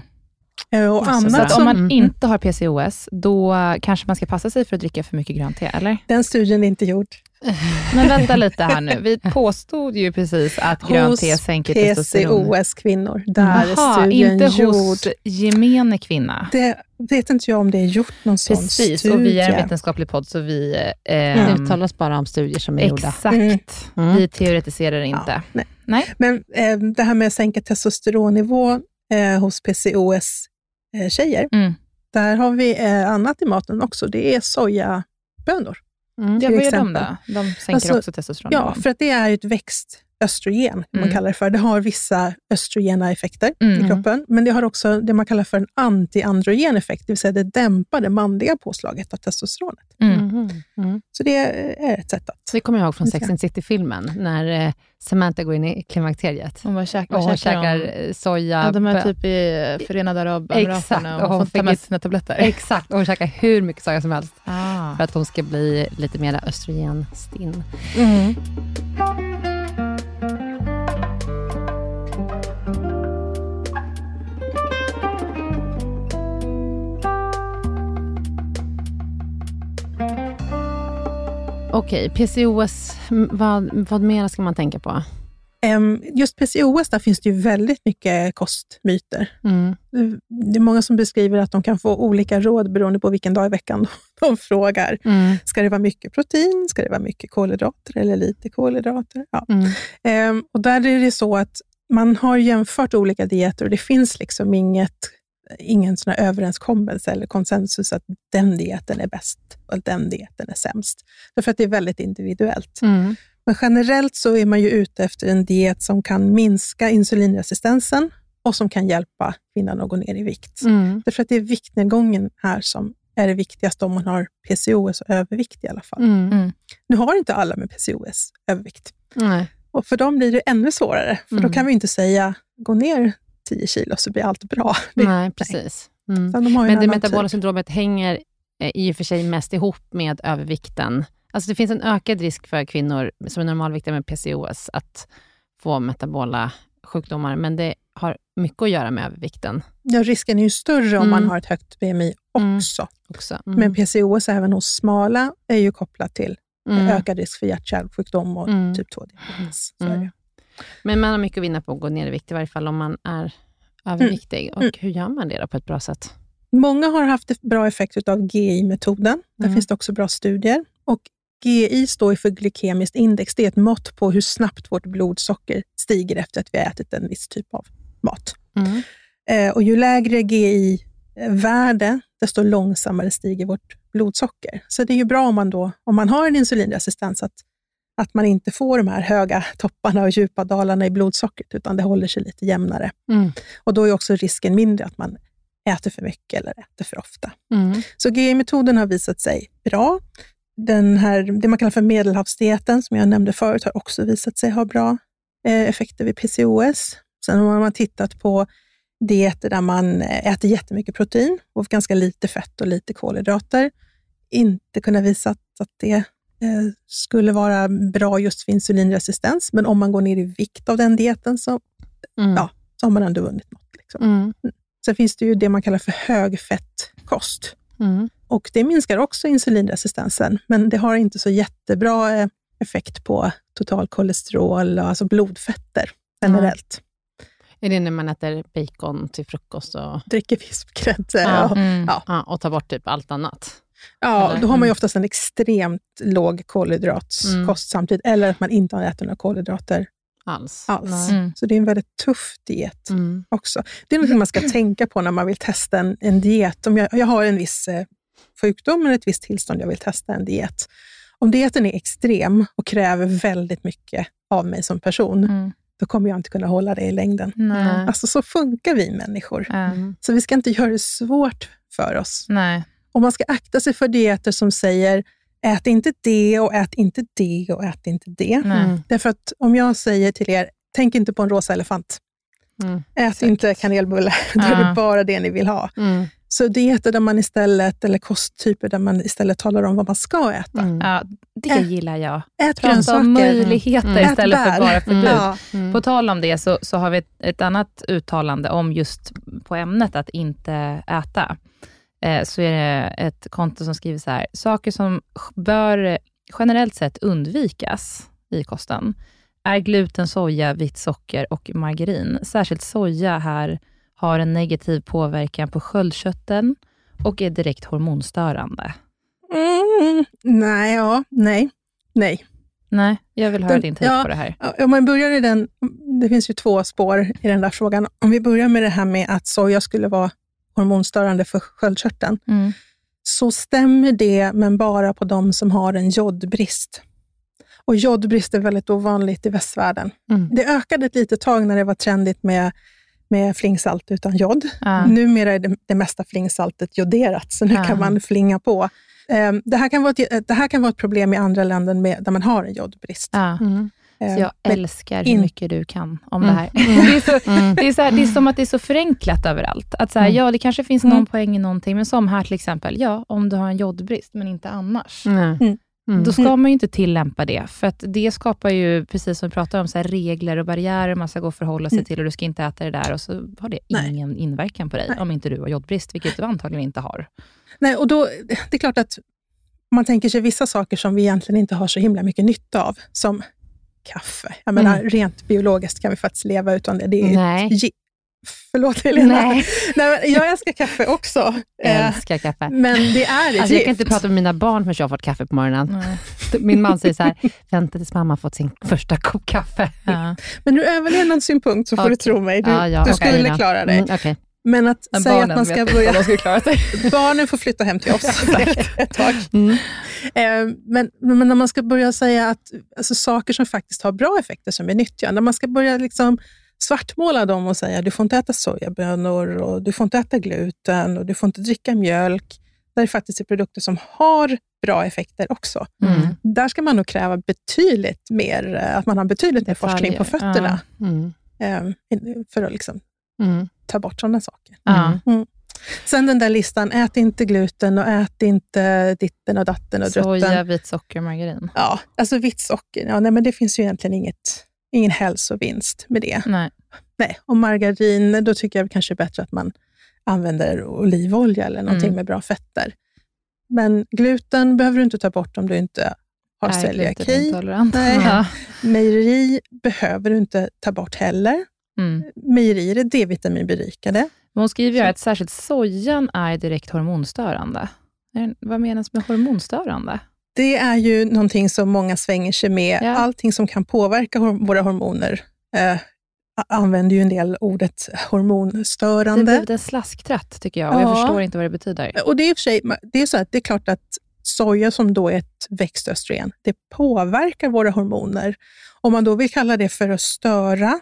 Eh, Och Alltså, så att om man Mm. inte har PCOS, då kanske man ska passa sig för att dricka för mycket grönt te, eller? Den studien är inte gjord. [laughs] Men vänta lite här nu. Vi påstod ju precis att grönt te sänker testosteron. PCOS-kvinnor. Där är Jaha, studien inte gjord. hos gemene kvinna. Det vet inte jag om det är gjort någon sån Precis, studie. och vi är en vetenskaplig podd, så vi... Eh, Det ehm, uttalas bara om studier som är gjorda. Exakt. Mm. Mm. Vi teoretiserar inte. Ja, nej. Nej. Men eh, det här med att sänka testosteronnivå eh, hos PCOS-tjejer, Mm. där har vi eh, annat i maten också. Det är sojabönor. Mm. Ja, vad gör de då? De sänker Alltså, också testosteronnivån. Ja, för att det är ett östrogen, man Mm. kallar det för. Det har vissa östrogena effekter Mm. i kroppen, men det har också det man kallar för en antiandrogen effekt, det vill säga det dämpar det manliga påslaget av testosteronet. Mm. Mhm. Mm. Så det är ett sätt att... Så det kommer jag ihåg från Just Sex and City-filmen, när eh, Samantha går in i klimakteriet. Hon bara käkar, Och hon käkar hon? eh, soja. Ja, de är typ i Förenade Arabemiraten Exakt, och och hon hon får ta fick med sina tabletter. Exakt, och hon käkar hur mycket soja som helst Ah. för att hon ska bli lite mer östrogenstinn. Mm. Okej, PCOS, m- vad, vad mer ska man tänka på? Just PCOS, där finns det ju väldigt mycket kostmyter. Mm. Det- är många som beskriver att de kan få olika råd beroende på vilken dag i veckan [laughs] de frågar. Mm. Ska det vara mycket protein? Ska det vara mycket kolhydrater eller lite kolhydrater? Ja. Mm. Och där är det så att man har jämfört olika dieter och det finns liksom inget, ingen sån här överenskommelse eller konsensus att den dieten är bäst och den dieten är sämst. Därför att det är väldigt individuellt. Mm. Men generellt så är man ju ute efter en diet som kan minska insulinresistensen och som kan hjälpa kvinnan att gå ner i vikt. Mm. Därför att det är viktnedgången här som är det viktigaste om man har PCOS och övervikt i alla fall. Mm. Nu har inte alla med PCOS övervikt. Nej. Och för dem blir det ännu svårare, för Mm. då kan vi inte säga gå ner 10 kilo så blir allt bra. [laughs] Det, Nej, precis. Mm. de Men en det metabola typ. syndromet hänger eh, i och för sig mest ihop med övervikten. Alltså det finns en ökad risk för kvinnor som är normalviktiga med PCOS att få metabola sjukdomar, men det har mycket att göra med övervikten Ja, risken är ju större om Mm. man har ett högt BMI Mm. också. också. Mm. Men PCOS även hos smala är ju kopplat till Mm. ökad risk för hjärt-kärlsjukdom och Mm. typ 2-diabetes. Men man har mycket att vinna på att gå ner i vikt, i varje fall om man är överviktig. Och Mm. hur gör man det på ett bra sätt? Många har haft bra effekt av GI-metoden. Där Mm. finns det också bra studier. Och GI står för glykemiskt index. Det är ett mått på hur snabbt vårt blodsocker stiger efter att vi har ätit en viss typ av mat. Mm. Eh, och ju lägre GI-värde, desto långsammare stiger vårt blodsocker. Så det är ju bra om man, då, om man har en insulinresistens, att, att man inte får de här höga topparna och djupa dalarna i blodsockret, utan det håller sig lite jämnare. Mm. Och då är också risken mindre att man äter för mycket eller äter för ofta. Mm. Så GI-metoden har visat sig bra. Den här, det man kallar för medelhavsdieten, som jag nämnde förut, har också visat sig ha bra eh, effekter vid PCOS. Sen har man tittat på dieter där man eh, äter jättemycket protein och ganska lite fett och lite kolhydrater. Inte kunnat visa att, det skulle vara bra just för insulinresistens, men om man går ner i vikt av den dieten så, Mm. Ja. så har man ändå vunnit något. Liksom. Mm. Sen finns det ju det man kallar för högfettkost. Mm. Och det minskar också insulinresistensen, men det har inte så jättebra eh, effekt på total kolesterol, alltså blodfetter generellt. Är det när man äter bacon till frukost och, Dricker vispgrädde. Ja. Ja. Mm. Ja. ja, och tar bort typ allt annat? Ja, Eller? då har man ju Mm. oftast en extremt låg kolhydratskost Mm. samtidigt, eller att man inte har ätit några kolhydrater Alls? alls. Mm. Så det är en väldigt tuff diet Mm. också. Det är något man ska [clears throat] tänka på när man vill testa en, en diet. Om jag, jag har en viss eh, sjukdom eller ett visst tillstånd, jag vill testa en diet. Om dieten är extrem och kräver väldigt mycket av mig som person, Mm. då kommer jag inte kunna hålla det i längden. Nej. Alltså så funkar vi människor. Mm. Så vi ska inte göra det svårt för oss. Nej. Och man ska akta sig för dieter som säger ät inte det och ät inte det och ät inte det. Mm. Därför att om jag säger till er, tänk inte på en rosa elefant. Mm. Ät inte kanelbulle, [laughs] då är det bara det ni vill ha. Mm. Så dieter där man istället, eller kosttyper där man istället talar om vad man ska äta. Mm. Ja, det Äh. gillar jag. Ät Prata om grönsaker. möjligheter Mm. istället för bara förbud. Ja. Mm. På tal om det så, så har vi ett, ett annat uttalande om just på ämnet att inte äta. Eh, så är det ett konto som skriver så här, saker som bör generellt sett undvikas i kosten är gluten, soja, vitt socker och margarin. Särskilt soja här har en negativ påverkan på sköldkörteln och är direkt hormonstörande. Mm, nej, ja, nej, nej. Nej, jag vill höra Den- din take ja. på det här. Om man börjar i den, det finns ju två spår i den där frågan. Om vi börjar med det här med att soja skulle vara hormonstörande för sköldkörteln, Mm. så stämmer det, men bara på de som har en jodbrist. Och jodbrist är väldigt ovanligt i västvärlden. Mm. Det ökade ett litet tag när det var trendigt med, med flingsalt utan jod. Ja. Numera är det, det mesta flingsaltet joderat, så nu Ja. kan man flinga på. Ehm, Det här, kan vara ett, det här kan vara ett problem i andra länder med, där man har en jodbrist. Ja. Mm. Ehm, Så jag men- älskar hur mycket du kan om Mm. det här. [laughs] Det, är så, det, är så här, det är som att det är så förenklat överallt. Att så här, Mm. Ja, det kanske finns Mm. någon poäng i någonting, men som här till exempel, ja, om du har en jodbrist, men inte annars. Mm. Mm. Då ska man ju inte tillämpa det, för att det skapar ju, precis som vi pratade om, så här regler och barriärer man ska gå och förhålla sig Mm. till och du ska inte äta det där och så har det Nej. ingen inverkan på dig, Nej. om inte du har jodbrist, vilket du antagligen inte har. Nej, och då, det är klart att man tänker sig vissa saker som vi egentligen inte har så himla mycket nytta av, som kaffe. Jag menar, Mm. rent biologiskt kan vi faktiskt leva utan det. det är Nej. Förlåt Helena. Nej. [laughs] Nej, men jag älskar kaffe också. Eh, Älskar kaffe. Men det är ett Alltså, jag kan inte prata med mina barn förrän jag har fått kaffe på morgonen. Min man säger så här, vänta tills mamma har fått sin första kopp kaffe. Ja. Men ur överlevnadssynpunkt så får du Okej. tro mig. Du, Ja, ja, du okej skulle då. klara dig. Mm, okej. Men att Men säga att man ska börja... [laughs] Barnen får flytta hem till oss [laughs] tag. Mm. Eh, Men, men när man ska börja säga att alltså, saker som faktiskt har bra effekter som är nyttiga, när man ska börja liksom svartmåla dem och säga du får inte äta sojabönor och du får inte äta gluten och du får inte dricka mjölk. Där det faktiskt är produkter som har bra effekter också. Mm. Där ska man nog kräva betydligt mer, eh, att man har betydligt mer forskning på fötterna Mm. eh, för att liksom Mm. ta bort sådana saker. Ja. Sen den där listan, ät inte gluten och ät inte ditten och datten och drutten. Soja, vit socker, margarin. Ja, alltså vitt socker, ja, nej, men det finns ju egentligen inget, ingen hälsovinst med det. Nej. Nej, och margarin, då tycker jag kanske bättre att man använder olivolja eller någonting Mm. med bra fetter. Men gluten behöver du inte ta bort om du inte har Är celiaki. Nej. [laughs] Mejeri behöver du inte ta bort heller. Mm. Mejerier är D-vitaminberikade. Men hon skriver ju att särskilt sojan är direkt hormonstörande. Vad menas med hormonstörande? Det är ju någonting som många svänger sig med. Ja. Allting som kan påverka våra hormoner eh, använder ju en del ordet Det hormonstörande. blivit en slasktratt tycker jag och jag Ja. förstår inte vad det betyder. Och det är i och för sig, det är så att det är klart att soja som då är ett växtöstrogen, det påverkar våra hormoner. Om man då vill kalla det för att störa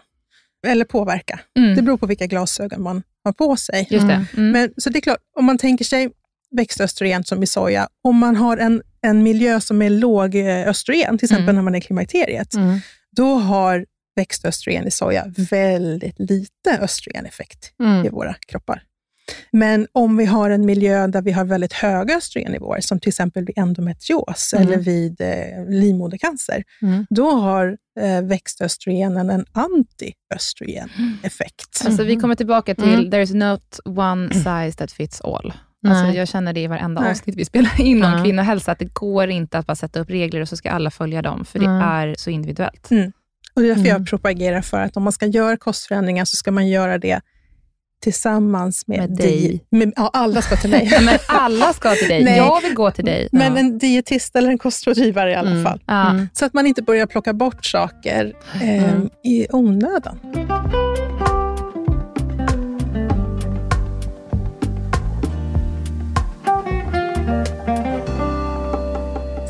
eller påverka, Mm. det beror på vilka glasögon man har på sig. Just det. Mm. Men, så det är klart, om man tänker sig växtöstrogen som i soja, om man har en, en miljö som är låg östrogen, till exempel Mm. när man är i klimakteriet, Mm. då har växtöstrogen i soja väldigt lite östrogeneffekt i Mm. våra kroppar. Men om vi har en miljö där vi har väldigt höga östrogennivåer, som till exempel vid endometrios Mm. eller vid eh, livmodercancer, Mm. då har eh, växtöstrogenen en anti-östrogeneffekt. Alltså, vi kommer tillbaka till Mm. “There's not one size that fits all”. Alltså, jag känner det i varenda Nej. avsnitt vi spelar in om kvinnohälsa, att det går inte att bara sätta upp regler och så ska alla följa dem, för det är så individuellt. Och det är därför Mm. jag propagerar för att om man ska göra kostförändringar så ska man göra det tillsammans med, Med di- dig. Med, ja, alla ska till mig. [laughs] Men alla ska till dig. [laughs] Nej. Jag vill gå till dig. Men Ja. en dietist eller en kostrådgivare i alla Mm. fall. Mm. Så att man inte börjar plocka bort saker eh, Mm. i onödan.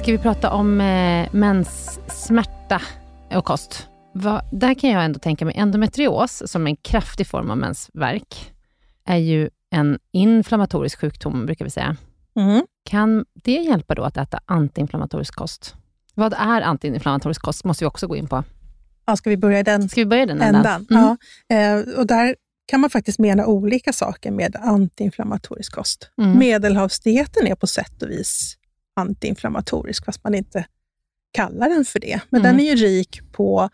Ska vi prata om eh, menssmärta och kost? Va, där kan jag ändå tänka mig, endometrios, som en kraftig form av mensvärk, är ju en inflammatorisk sjukdom, brukar vi säga. Mm. Kan det hjälpa då att äta antiinflammatorisk kost? Vad är antiinflammatorisk kost? måste vi också gå in på. Ja, ska vi börja i den Ska vi börja den ändan? ändan? Mm. Ja. Eh, och där kan man faktiskt mena olika saker med antiinflammatorisk kost. Mm. Medelhavsdieten är på sätt och vis antiinflammatorisk, fast man inte kallar den för det. Men Mm. den är ju rik på,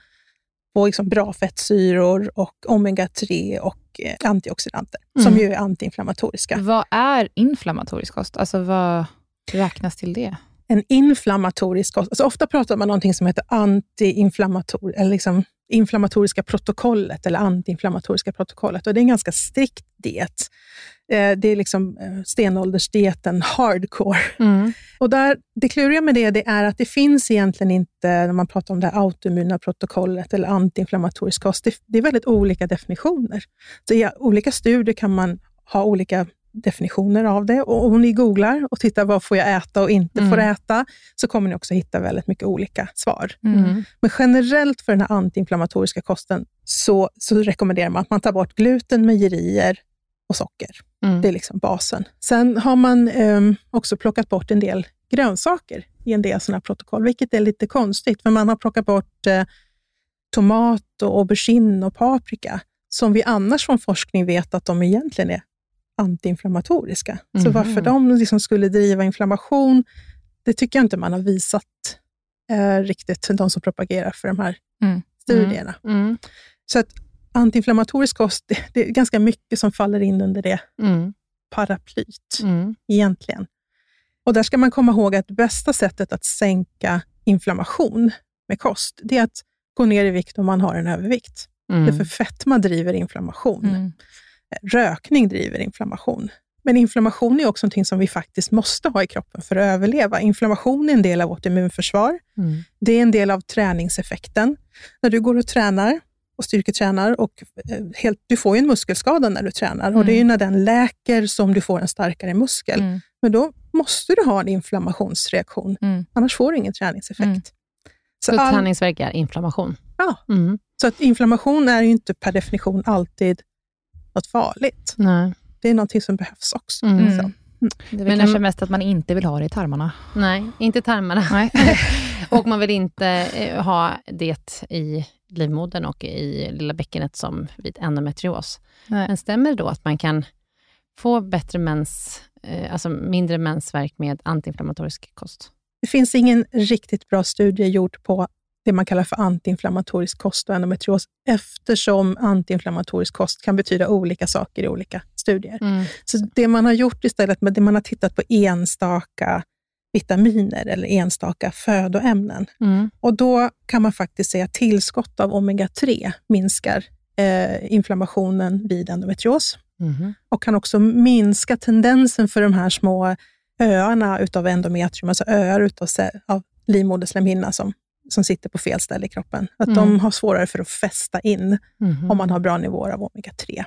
på liksom bra fettsyror och omega-3 och eh, antioxidanter, som Mm. ju är antiinflammatoriska. Vad är inflammatorisk kost? Alltså vad räknas till det? En inflammatorisk kost, alltså ofta pratar man om någonting som heter antiinflammator, eller liksom inflammatoriska protokollet eller antiinflammatoriska protokollet. Och det är en ganska strikt diet. Eh, Det är liksom eh, stenåldersdieten hardcore. Mm. Och där, det kluriga med det, det är att det finns egentligen inte, när man pratar om det här autoimmuna protokollet eller antiinflammatorisk kost, det, det är väldigt olika definitioner. Så I olika studier kan man ha olika definitioner av det. Och om ni googlar och tittar vad får jag äta och inte Mm. får äta, så kommer ni också hitta väldigt mycket olika svar. Mm. Men generellt för den här antiinflammatoriska kosten så, så rekommenderar man att man tar bort gluten, mejerier och socker. Mm. Det är liksom basen. Sen har man ehm, också plockat bort en del grönsaker i en del sådana protokoll, vilket är lite konstigt, för man har plockat bort eh, tomat, och aubergine och paprika, som vi annars från forskning vet att de egentligen är antiinflammatoriska. Så Mhm. varför de liksom skulle driva inflammation, det tycker jag inte man har visat eh, riktigt, de som propagerar för de här Mm. studierna. Mm. Så att antiinflammatorisk kost, det, det är ganska mycket som faller in under det Mm. paraplyt Mm. egentligen. Och där ska man komma ihåg att bästa sättet att sänka inflammation med kost, det är att gå ner i vikt om man har en övervikt. Mm. Därför fetma driver inflammation. Mm. Rökning driver inflammation. Men inflammation är också någonting som vi faktiskt måste ha i kroppen för att överleva. Inflammation är en del av vårt immunförsvar. Mm. Det är en del av träningseffekten. När du går och tränar och styrketränar, och eh, helt, du får ju en muskelskada när du tränar och det är ju när den läker som du får en starkare muskel. Mm. Men då måste du ha en inflammationsreaktion, Mm. annars får du ingen träningseffekt. Mm. Så, Så all, träningsvärk är inflammation? Ja. Mm. så att inflammation är ju inte per definition alltid något farligt. Nej. Det är någonting som behövs också. Det är Men kanske mest att man inte vill ha det i tarmarna. Nej, inte tarmarna. Nej. [laughs] och man vill inte eh, ha det i livmodern och i lilla bäckenet som vid endometrios. Nej. Men stämmer det då att man kan få bättre mens, eh, alltså mindre mensvärk med antiinflammatorisk kost? Det finns ingen riktigt bra studie gjord på det man kallar för antiinflammatorisk kost och endometrios, eftersom antiinflammatorisk kost kan betyda olika saker i olika studier. Mm. Så det man har gjort istället, det man har tittat på enstaka vitaminer eller enstaka födoämnen. Mm. Och då kan man faktiskt säga att tillskott av omega-3 minskar eh, inflammationen vid endometrios Mhm. och kan också minska tendensen för de här små öarna utav endometrium, alltså öar utav av livmoderslemhinna som, som sitter på fel ställe i kroppen. Att de Mm. har svårare för att fästa in Mhm. om man har bra nivåer av omega-3.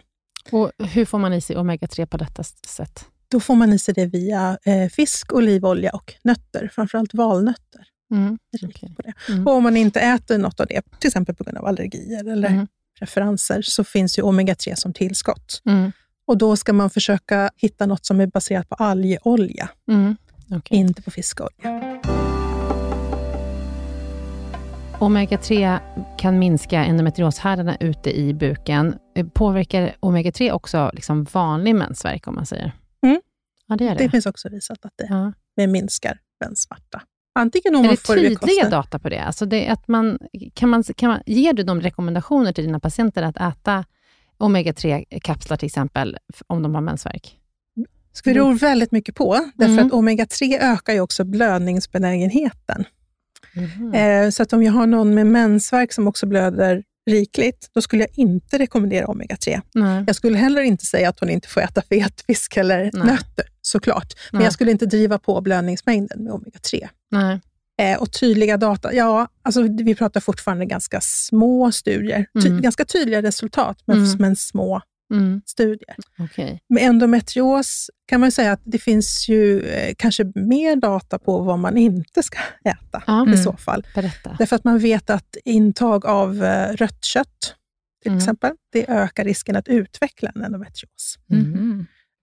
Och hur får man i sig omega-3 på detta sätt? Då får man i sig det via eh, fisk, olivolja och nötter, framförallt valnötter. Mm. Okej. på det. Mm. Och om man inte äter något av det, till exempel på grund av allergier eller Mm. preferenser, så finns ju omega-3 som tillskott. Mm. Och då ska man försöka hitta något som är baserat på algeolja, Mm. Okej. inte på fiskolja. Omega-3 kan minska endometrioshärdarna ute i buken. Eh, Påverkar omega-3 också liksom vanlig mensvärk, om man säger? Mm. Ja, det gör det. Det finns också visat att det Ja. det minskar menssmärta. Antingen om Är man det tydliga data på det? Alltså det att man, kan man, kan man, ger du de rekommendationer till dina patienter att äta omega-3-kapslar till exempel, om de har mensvärk? Det beror väldigt mycket på, därför Mm. att omega-3 ökar ju också blödningsbenägenheten. Eh, så att om jag har någon med mensvärk som också blöder rikligt, då skulle jag inte rekommendera omega-3. Nej. Jag skulle heller inte säga att hon inte får äta fet fisk eller Nej. nötter, såklart. Men Nej. jag skulle inte driva på blödningsmängden med omega-3. Nej. Eh, och tydliga data, ja, alltså vi pratar fortfarande ganska små studier. Ty- Mm. Ganska tydliga resultat, men, Mm. men små Mm. studier. Okej. Med endometrios kan man säga att det finns ju eh, kanske mer data på vad man inte ska [laughs] äta Ja. i Mm. så fall. Berätta. Därför att man vet att intag av eh, rött kött, till Mm. exempel, det ökar risken att utveckla en endometrios.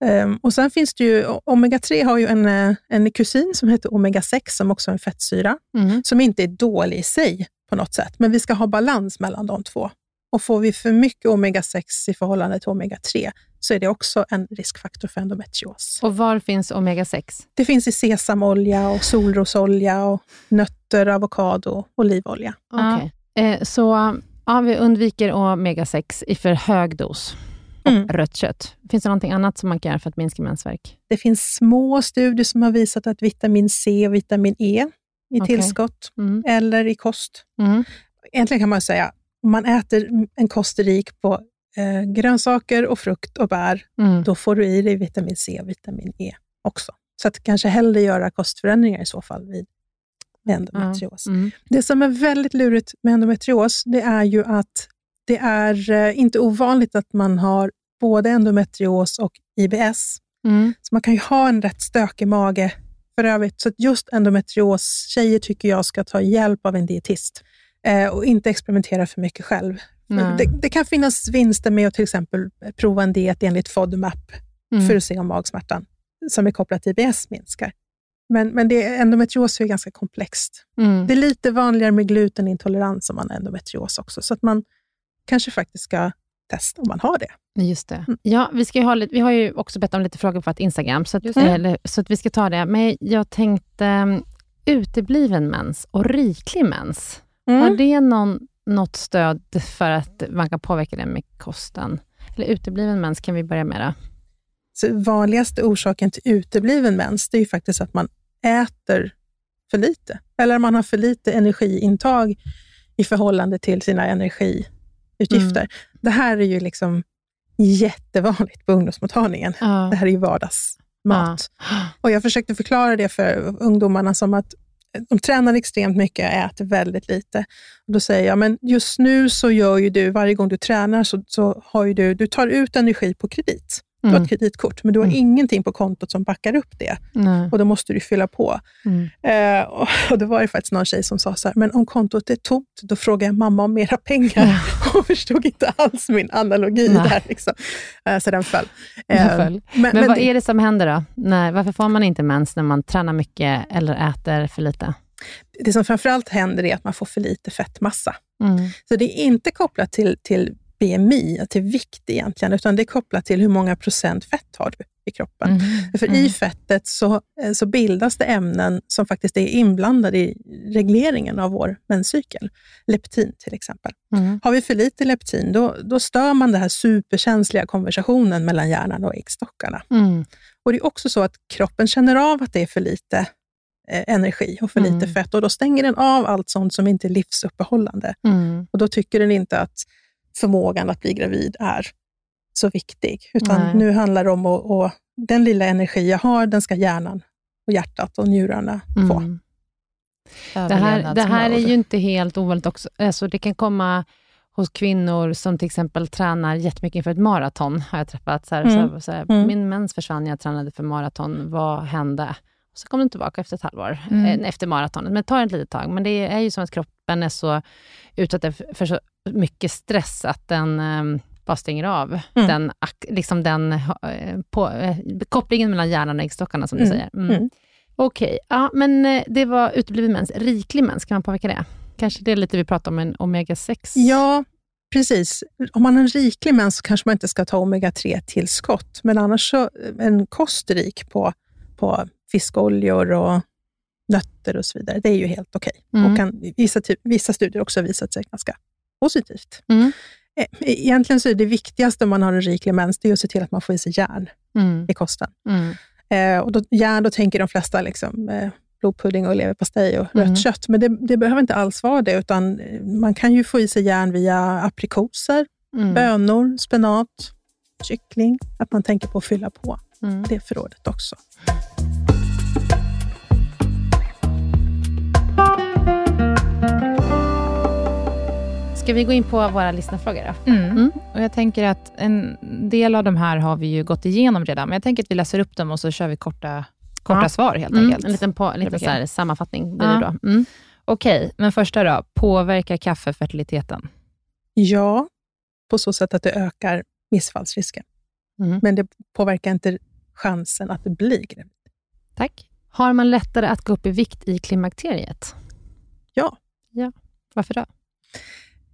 Ehm, och Sen finns det ju, omega-3 har ju en, eh, en kusin som heter omega-6, som också är en fettsyra, Mm. som inte är dålig i sig på något sätt, men vi ska ha balans mellan de två. Och får vi för mycket omega-6 i förhållande till omega-3, så är det också en riskfaktor för endometrios. Och var finns omega-6? Det finns i sesamolja, och solrosolja, och nötter, avokado, olivolja. Okej. Eh, så ja, vi undviker omega-6 i för hög dos och Mm. rött kött. Finns det någonting annat som man kan göra för att minska mensvärk? Det finns små studier som har visat att vitamin C och vitamin E i Okej. tillskott Mm. eller i kost. Mm. Egentligen kan man säga, om man äter en kost rik på eh, grönsaker och frukt och bär, Mm. då får du i dig vitamin C och vitamin E också. Så att kanske hellre göra kostförändringar i så fall vid endometrios. Mm. Det som är väldigt lurigt med endometrios, det är ju att det är eh, inte ovanligt att man har både endometrios och IBS Mm. Så man kan ju ha en rätt stökig mage för övrigt. Så att just endometrios-tjejer tycker jag ska ta hjälp av en dietist och inte experimentera för mycket själv. Det, det kan finnas vinster med att till exempel prova en diet enligt FODMAP Mm. för att se om magsmärtan som är kopplat till IBS minskar. Men, men det, endometrios är ganska komplext. Mm. Det är lite vanligare med glutenintolerans om man har endometrios också, så att man kanske faktiskt ska testa om man har det. Just det. Mm. Ja, vi, ska ha lite, vi har ju också bett om lite frågor på vårt Instagram, så att, eller, så att vi ska ta det. Men jag tänkte, um, utebliven mens och riklig mens, Mm. har det någon, något stöd för att man kan påverka det med kosten? Eller utebliven mens, kan vi börja med det? Så vanligaste orsaken till utebliven mens, det är ju faktiskt att man äter för lite. Eller man har för lite energiintag i förhållande till sina energiutgifter. Mm. Det här är ju liksom jättevanligt på ungdomsmottagningen. Ja. Det här är ju vardagsmat. Och jag försökte förklara det för ungdomarna som att de tränar extremt mycket och äter väldigt lite. Och då säger jag, men just nu så gör ju du, varje gång du tränar, så, så har ju du, du tar ut energi på kredit. Du har Mm. ett kreditkort, men du har Mm. ingenting på kontot som backar upp det. Nej. Och då måste du fylla på. Mm. Eh, och, [laughs] och då var det faktiskt någon tjej som sa så här, men om kontot är tomt, då frågar jag mamma om mera pengar. [laughs] Hon förstod inte alls min analogi Nej. där. Liksom. Eh, så den föll. Den Eh, föll. Men, Men, men vad det- är det som händer då? Nej, varför får man inte mens när man tränar mycket eller äter för lite? det som framförallt händer är att man får för lite fettmassa. Mm. Så det är inte kopplat till, till BMI, till vikt egentligen, utan det är kopplat till hur många procent fett har du i kroppen. Mm. För i fettet så, eh, så bildas det ämnen som faktiskt är inblandade i regleringen av vår menscykel. Leptin till exempel. Mm. Har vi för lite leptin, då, då stör man den här superkänsliga konversationen mellan hjärnan och äggstockarna. Mm. Och Det är också så att kroppen känner av att det är för lite eh, energi och för Mm. lite fett och då stänger den av allt sånt som inte är livsuppehållande. Mm. Och då tycker den inte att förmågan att bli gravid är så viktig. Utan Nej. nu handlar det om att, att den lilla energi jag har, den ska hjärnan och hjärtat och njurarna få. Mm. Det här, det här är ju inte helt ovanligt också. Alltså det kan komma hos kvinnor som till exempel tränar jättemycket inför ett maraton, har jag träffat. Så här, Mm. så, så här, Mm. Min mens försvann när jag tränade för maraton. Vad hände? Så kom den tillbaka efter ett halvår, Mm. eh, efter maratonet. Men det tar ett litet tag. Men det är ju som att kroppen är så utsatt för- så mycket stress att den eh, bara stänger av Mm. den, liksom den eh, på, eh, kopplingen mellan hjärnan och äggstockarna, som du Mm. säger. Mm. Mm. Okej, ja, men det var utebliven mens. Riklig mens, kan man påverka det? Kanske det är lite vi pratar om, en omega-6? Ja, precis. Om man har en riklig mens så kanske man inte ska ta omega-3-tillskott. Men annars så en kost rik på, på fiskoljor och nötter och så vidare, det är ju helt okej. Mm. Och kan, vissa, ty- vissa studier också visat sig ganska positivt. Mm. Eh, Egentligen så är det viktigaste om man har en riklig mens, det är att se till att man får i sig järn Mm. i kosten. Mm. Eh, och då, järn, då tänker de flesta liksom, eh, blodpudding och leverpastej och Mm. rött kött, men det, det behöver inte alls vara det, utan eh, man kan ju få i sig järn via aprikoser, Mm. bönor, spenat, kyckling. Att man tänker på att fylla på Mm. det förrådet också. Ska vi gå in på våra lyssnarfrågor då? Mm. Mm. Och jag tänker att en del av de här har vi ju gått igenom redan, men jag tänker att vi läser upp dem och så kör vi korta, korta Ja. svar helt Mm. enkelt. En liten, på, en liten så här sammanfattning blir Ja. det då. Mm. Okej, men första då. Påverkar kaffe fertiliteten? Ja, på så sätt att det ökar missfallsrisken. Mm. Men det påverkar inte chansen att det blir gravid. Tack. Har man lättare att gå upp i vikt i klimakteriet? Ja. ja. Varför då?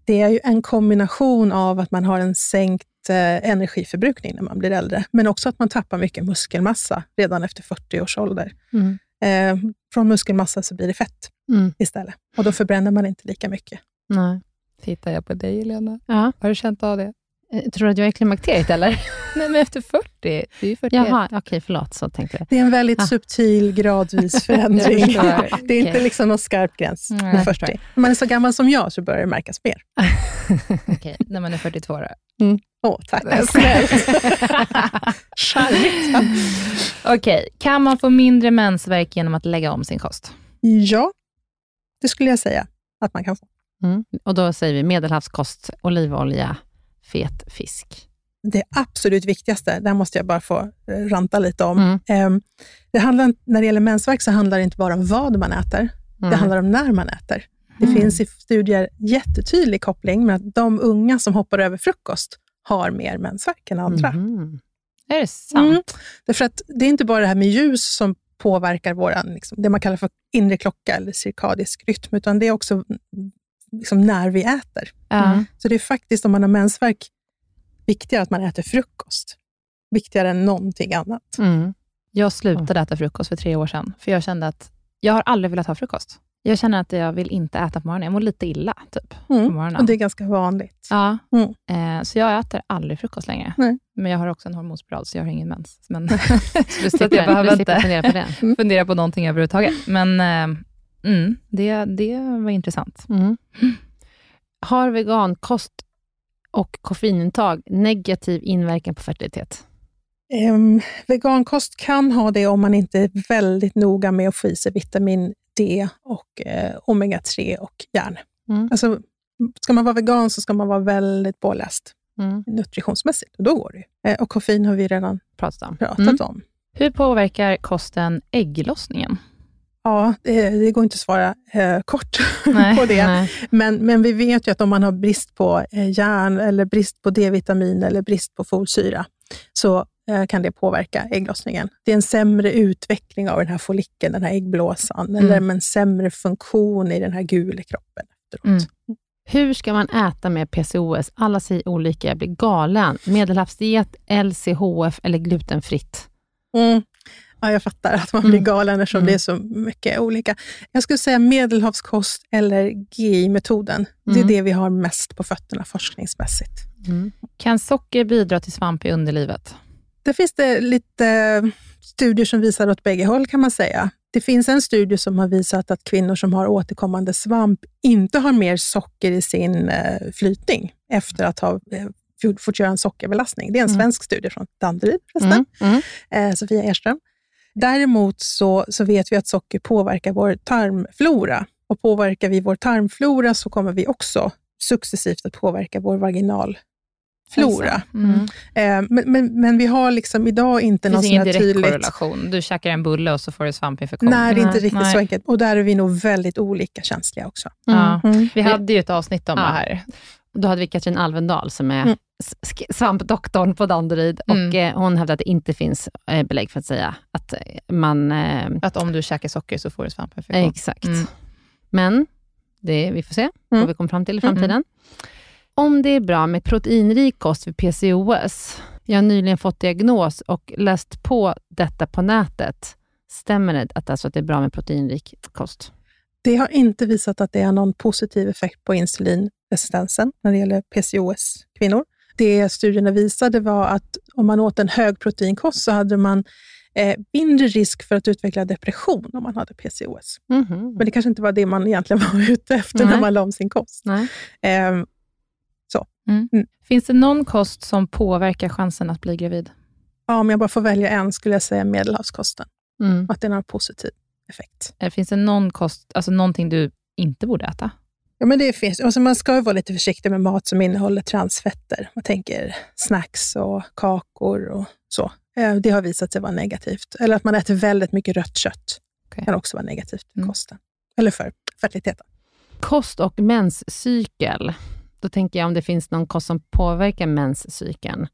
Det är ju en kombination av att man har en sänkt eh, energiförbrukning när man blir äldre, men också att man tappar mycket muskelmassa redan efter 40 års ålder. Mm. Eh, från muskelmassa så blir det fett Mm. istället och då förbränner man inte lika mycket. Nej. Tittar jag på dig, Helena? Ja. Har du känt av det? Eh, Tror du att jag är klimakteriet eller? [laughs] Nej, men efter 40. Det är ju 41. Jaha, okej, förlåt. Så tänkte jag. Det är en väldigt Ah. subtil, gradvis [laughs] förändring. [laughs] det är inte Okej. liksom någon skarp gräns Nej, med jag 40. förstår. När man är så gammal som jag så börjar det märkas mer. Okej, när man är 42 då. Åh, tack. Nej, Snällt. Charmigt. Okej, kan man få mindre mensvärk genom att lägga om sin kost? Ja, det skulle jag säga att man kan få. Mm. Och då säger vi medelhavskost, olivolja, fet fisk. det absolut viktigaste, där måste jag bara få eh, ranta lite om. Mm. Det handlar, när det gäller mensvärk så handlar det inte bara om vad man äter, mm. det handlar om när man äter. Det mm. finns i studier jättetydlig koppling med att de unga som hoppar över frukost har mer mensvärk än andra. Mm. Är det sant? Mm. Därför att det är inte bara det här med ljus som påverkar våran, liksom, det man kallar för inre klocka eller cirkadisk rytm, utan det är också liksom, när vi äter. Mm. Så det är faktiskt, om man har mensvärk, viktigare att man äter frukost. Viktigare än någonting annat. Mm. Jag slutade äta frukost för tre år sedan, för jag kände att jag har aldrig velat ha frukost. Jag känner att jag vill inte äta på morgonen. Jag mår lite illa typ, mm. på morgonen. Och det är ganska vanligt. Ja, mm. eh, så jag äter aldrig frukost längre. Nej. Men jag har också en hormonspiral, så jag har ingen mens. Men [laughs] [laughs] så, så jag behöver inte fundera på det. Mm. fundera på någonting överhuvudtaget. Men eh, mm, det, det var intressant. Mm. Har vegankost och koffeinintag negativ inverkan på fertilitet? Um, vegankost kan ha det om man inte är väldigt noga med att få i sig vitamin D och eh, omega-3 och järn. Mm. Alltså, ska man vara vegan så ska man vara väldigt påläst mm. nutritionsmässigt och då går det eh, Och koffein har vi redan pratat om. Pratat mm. om. Hur påverkar kosten ägglossningen? Ja, det, det, går inte att svara eh, kort [laughs] nej, på det. Men, men vi vet ju att om man har brist på eh, järn, eller brist på D-vitamin eller brist på folsyra, så Eh, kan det påverka ägglossningen. Det är en sämre utveckling av den här follikeln, den här äggblåsan, mm. eller en sämre funktion i den här gula kroppen. Mm. Hur ska man äta med PCOS? Alla säger olika. Jag blir galen. Medelhavsdiet, LCHF eller glutenfritt? Mm. Ja, jag fattar att man blir mm. galen eftersom mm. det är så mycket olika. Jag skulle säga medelhavskost eller GI-metoden. Det är mm. det vi har mest på fötterna forskningsmässigt. Mm. Kan socker bidra till svamp i underlivet? Där finns det lite studier som visar åt bägge håll kan man säga. Det finns en studie som har visat att kvinnor som har återkommande svamp inte har mer socker i sin eh, flytning efter att ha eh, fått göra en sockerbelastning. Det är en mm. svensk studie från Danderyd förresten, mm. Mm. Eh, Sofia Erström. Däremot så, så vet vi att socker påverkar vår tarmflora och påverkar vi vår tarmflora så kommer vi också successivt att påverka vår vaginal flora. Mm. Eh, men, men, men, vi har liksom idag inte någon sån här tydligt... Det finns ingen direkt korrelation. Du käkar en bulle och så får du svampinfektion. Nej, det är inte riktigt Nej. så enkelt. Och där är vi nog väldigt olika känsliga också. Mm. Ja. Mm. Vi hade ju ett avsnitt om ja. det här. Då hade vi Katrin Alvendal som är mm. svampdoktorn på Danderyd mm. och eh, hon hävdade att det inte finns eh, belägg för att säga att eh, man... Eh, att om du käkar socker så får du svampinfektion. Exakt. Mm. Men det, vi får se vad vi kommer fram till i framtiden om det är bra med proteinrik kost vid PCOS. Jag har nyligen fått diagnos och läst på detta på nätet. Stämmer det att, alltså att det är bra med proteinrik kost? Det har inte visat att det har någon positiv effekt på insulinresistensen när det gäller PCOS-kvinnor. Det studierna visade var att om man åt en högproteinkost så hade man eh, mindre risk för att utveckla depression om man hade PCOS. Mm -hmm. Men det kanske inte var det man egentligen [laughs] var ute efter Nej. när man la om sin kost. Eh, så. Mm. Mm. Finns det någon kost som påverkar chansen att bli gravid? Ja, om jag bara får välja en skulle jag säga medelhavskosten. Mm. Att den har positiv effekt. Eh, finns det någon kost, alltså någonting du inte borde äta? Ja, men det finns. Alltså man ska vara lite försiktig med mat som innehåller transfetter. Man tänker snacks och kakor och så. Eh, det har visat sig vara negativt. Eller att man äter väldigt mycket rött kött. Okay. kan också vara negativt för mm. kosten. Eller för fertiliteten. Kost och menscykel. Då tänker jag om det finns någon kost som påverkar menscykeln.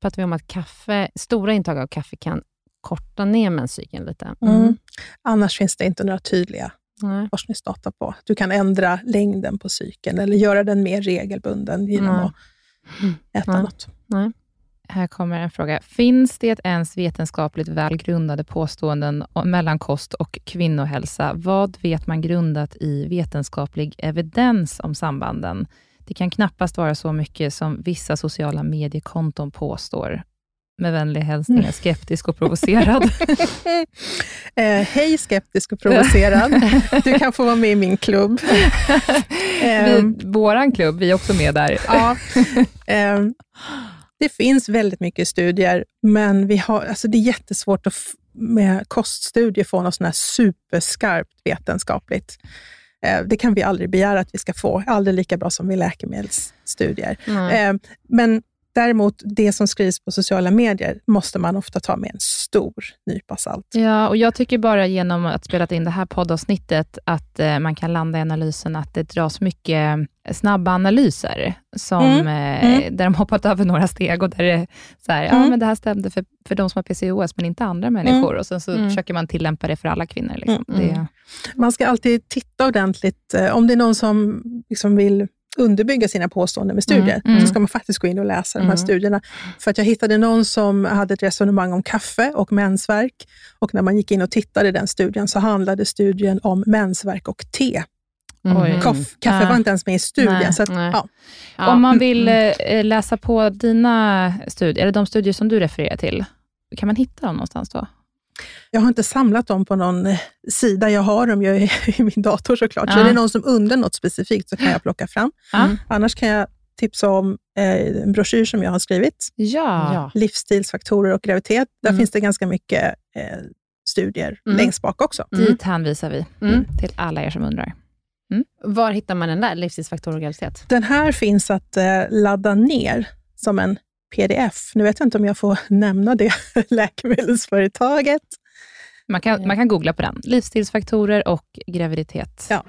Pratar vi om att kaffe, stora intag av kaffe kan korta ner menscykeln lite? Mm. Mm. Annars finns det inte några tydliga Nej. forskningsdata på. Du kan ändra längden på cykeln eller göra den mer regelbunden genom Nej. att äta Nej. något. Nej. Här kommer en fråga. Finns det ens vetenskapligt välgrundade påståenden mellan kost och kvinnohälsa? Vad vet man grundat i vetenskaplig evidens om sambanden? Det kan knappast vara så mycket som vissa sociala mediekonton påstår. Med vänlig hälsning, skeptisk och provocerad. [laughs] eh, Hej skeptisk och provocerad. Du kan få vara med i min klubb. [laughs] eh, våran klubb, vi är också med där. ja, eh, det finns väldigt mycket studier, men vi har, alltså det är jättesvårt att med koststudier få något sånt här superskarpt vetenskapligt. Eh, det kan vi aldrig begära att vi ska få, aldrig lika bra som vid läkemedelsstudier. Mm. Men Däremot, det som skrivs på sociala medier måste man ofta ta med en stor nypa salt. Ja, och jag tycker bara genom att spela in det här poddavsnittet, att eh, man kan landa i analysen att det dras mycket snabba analyser, som, Mm. eh, Mm. där de hoppat över några steg och där det så här, ja, Mm. men det här stämde för, för de som har PCOS, men inte andra människor. Och sen så Mm. försöker man tillämpa det för alla kvinnor. Liksom. Mm. Det, Man ska alltid titta ordentligt. eh, Om det är någon som liksom vill underbygga sina påståenden med studier, Mm, mm. så ska man faktiskt gå in och läsa de här Mm. studierna. För att jag hittade någon som hade ett resonemang om kaffe och mensvärk. Och när man gick in och tittade i den studien, så handlade studien om mensvärk och te. Mm. Koff, kaffe Ah. var inte ens med i studien. Nej, så att, ja. Ja. Om man vill Mm. eh, läsa på dina studier, eller de studier som du refererar till, kan man hitta dem någonstans då? Jag har inte samlat dem på någon eh, sida. Jag har dem ju i, [laughs] min dator såklart. Så Ja. är det någon som undrar något specifikt så kan jag plocka fram. Mm. Annars kan jag tipsa om eh, en broschyr som jag har skrivit. Ja. Ja. livsstilsfaktorer och graviditet. Där Mm. finns det ganska mycket eh, studier Mm. längst bak också. Mm. Dit hänvisar vi Mm. till alla er som undrar. Var hittar man den där, livsstilsfaktorer och graviditet? Den här finns att eh, ladda ner som en pdf. Nu vet jag inte om jag får [laughs] nämna det [laughs] läkemedelsföretaget. Man kan, man kan googla på den. Livsstilsfaktorer och graviditet. Ja.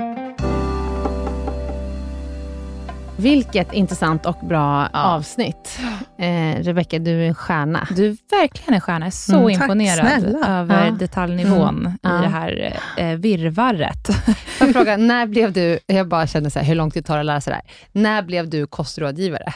Vilket intressant och bra Ja. avsnitt. Eh, Rebecka, du är en stjärna. Du är verkligen en stjärna. Jag är så Mm, imponerad snälla. över Ja. detaljnivån Mm. Ja. i det här eh, virrvarret. Får jag fråga, när blev du, jag bara känner så här, hur lång tid tar det att lära sig det här. När blev du kostrådgivare?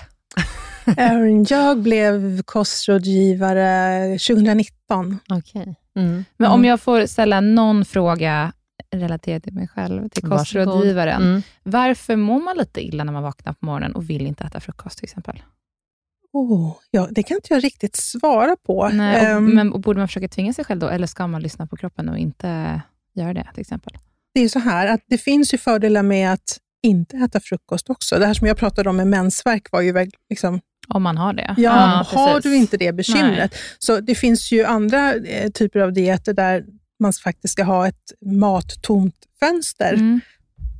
[laughs] Jag blev kostrådgivare 2019. Okej. Mm. Men om Mm. jag får ställa någon fråga relaterad till mig själv, till kostrådgivaren. Mm. Varför mår man lite illa när man vaknar på morgonen och vill inte äta frukost till exempel? Oh, ja, det kan inte jag riktigt svara på. Nej, och, Ehm, men och borde man försöka tvinga sig själv då, eller ska man lyssna på kroppen och inte göra det till exempel? Det är så här att det finns ju fördelar med att inte äta frukost också. Det här som jag pratade om med mensvärk var ju väl liksom Om man har det. Ja, har precis. du inte det bekymret. Så det finns ju andra eh, typer av dieter där man faktiskt ska ha ett mattomt fönster Mm.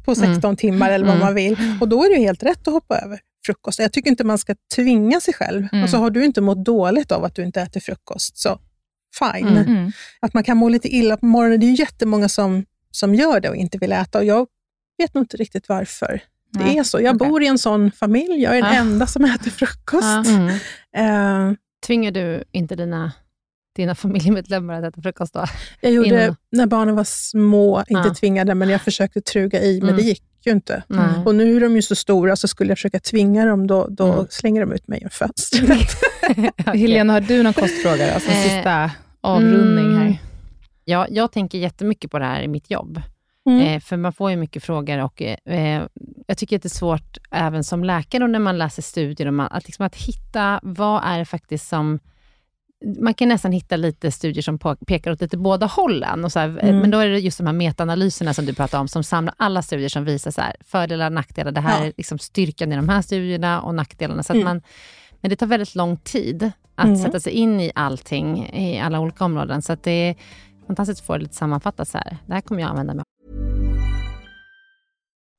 på 16 timmar eller vad Mm. man vill. Och då är det helt rätt att hoppa över frukost. Jag tycker inte man ska tvinga sig själv. Mm. Och så har du inte mått dåligt av att du inte äter frukost, så fine. Mm. Mm. Att man kan må lite illa på morgonen, det är ju jättemånga som, som gör det och inte vill äta. Och jag vet nog inte riktigt varför det Nej, är så. Jag okej. bor i en sån familj. Jag är den Ah. enda som äter frukost. Ja. Mm. Eh, Tvingar du inte dina, dina familjemedlemmar att äta frukost då? Jag gjorde Innan. när barnen var små, inte Ja. tvingade, men jag försökte truga i, men Mm. det gick ju inte. Nej. Och nu är de ju så stora, så skulle jag försöka tvinga dem, då, då Mm. slänger de ut mig genom fönstret. [laughs] Helena, har du någon kostfråga som Eh, sista avrundning här? Mm. Ja, jag tänker jättemycket på det här i mitt jobb. Mm. Eh, för man får ju mycket frågor och eh, jag tycker att det är svårt även som läkare och när man läser studier, och man, att, liksom att hitta vad är det faktiskt som man kan nästan hitta lite studier som pekar åt lite båda hållen. Och så här, Mm. Men då är det just de här metaanalyserna som du pratar om, som samlar alla studier som visar så här, fördelar och nackdelar. Det här Ja. är liksom styrkan i de här studierna och nackdelarna. Så att Mm. man, men det tar väldigt lång tid att Mm. sätta sig in i allting, i alla olika områden. Så att det är fantastiskt att få det lite sammanfattat så här. Det här kommer jag använda mig.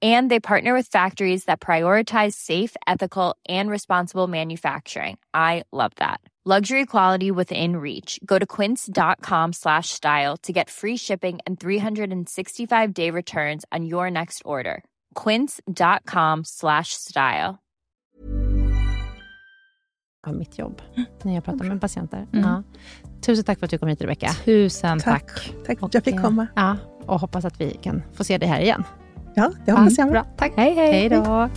And they partner with factories that prioritize safe, ethical, and responsible manufacturing. I love that. Luxury quality within reach. Go to quince.com slash style to get free shipping and 365 day returns on your next order. Quince.com slash style. av mitt jobb, när jag pratar med patienter. Mm. Ja. Tusen tack för att du kom hit Rebecka. Tusen tack. Tack. Tack för Och, att jag fick eh, komma. Ja, och hoppas att vi kan få se dig här igen. Ja, det hoppas jag. Bra, tack. Hej, hej. Hej då.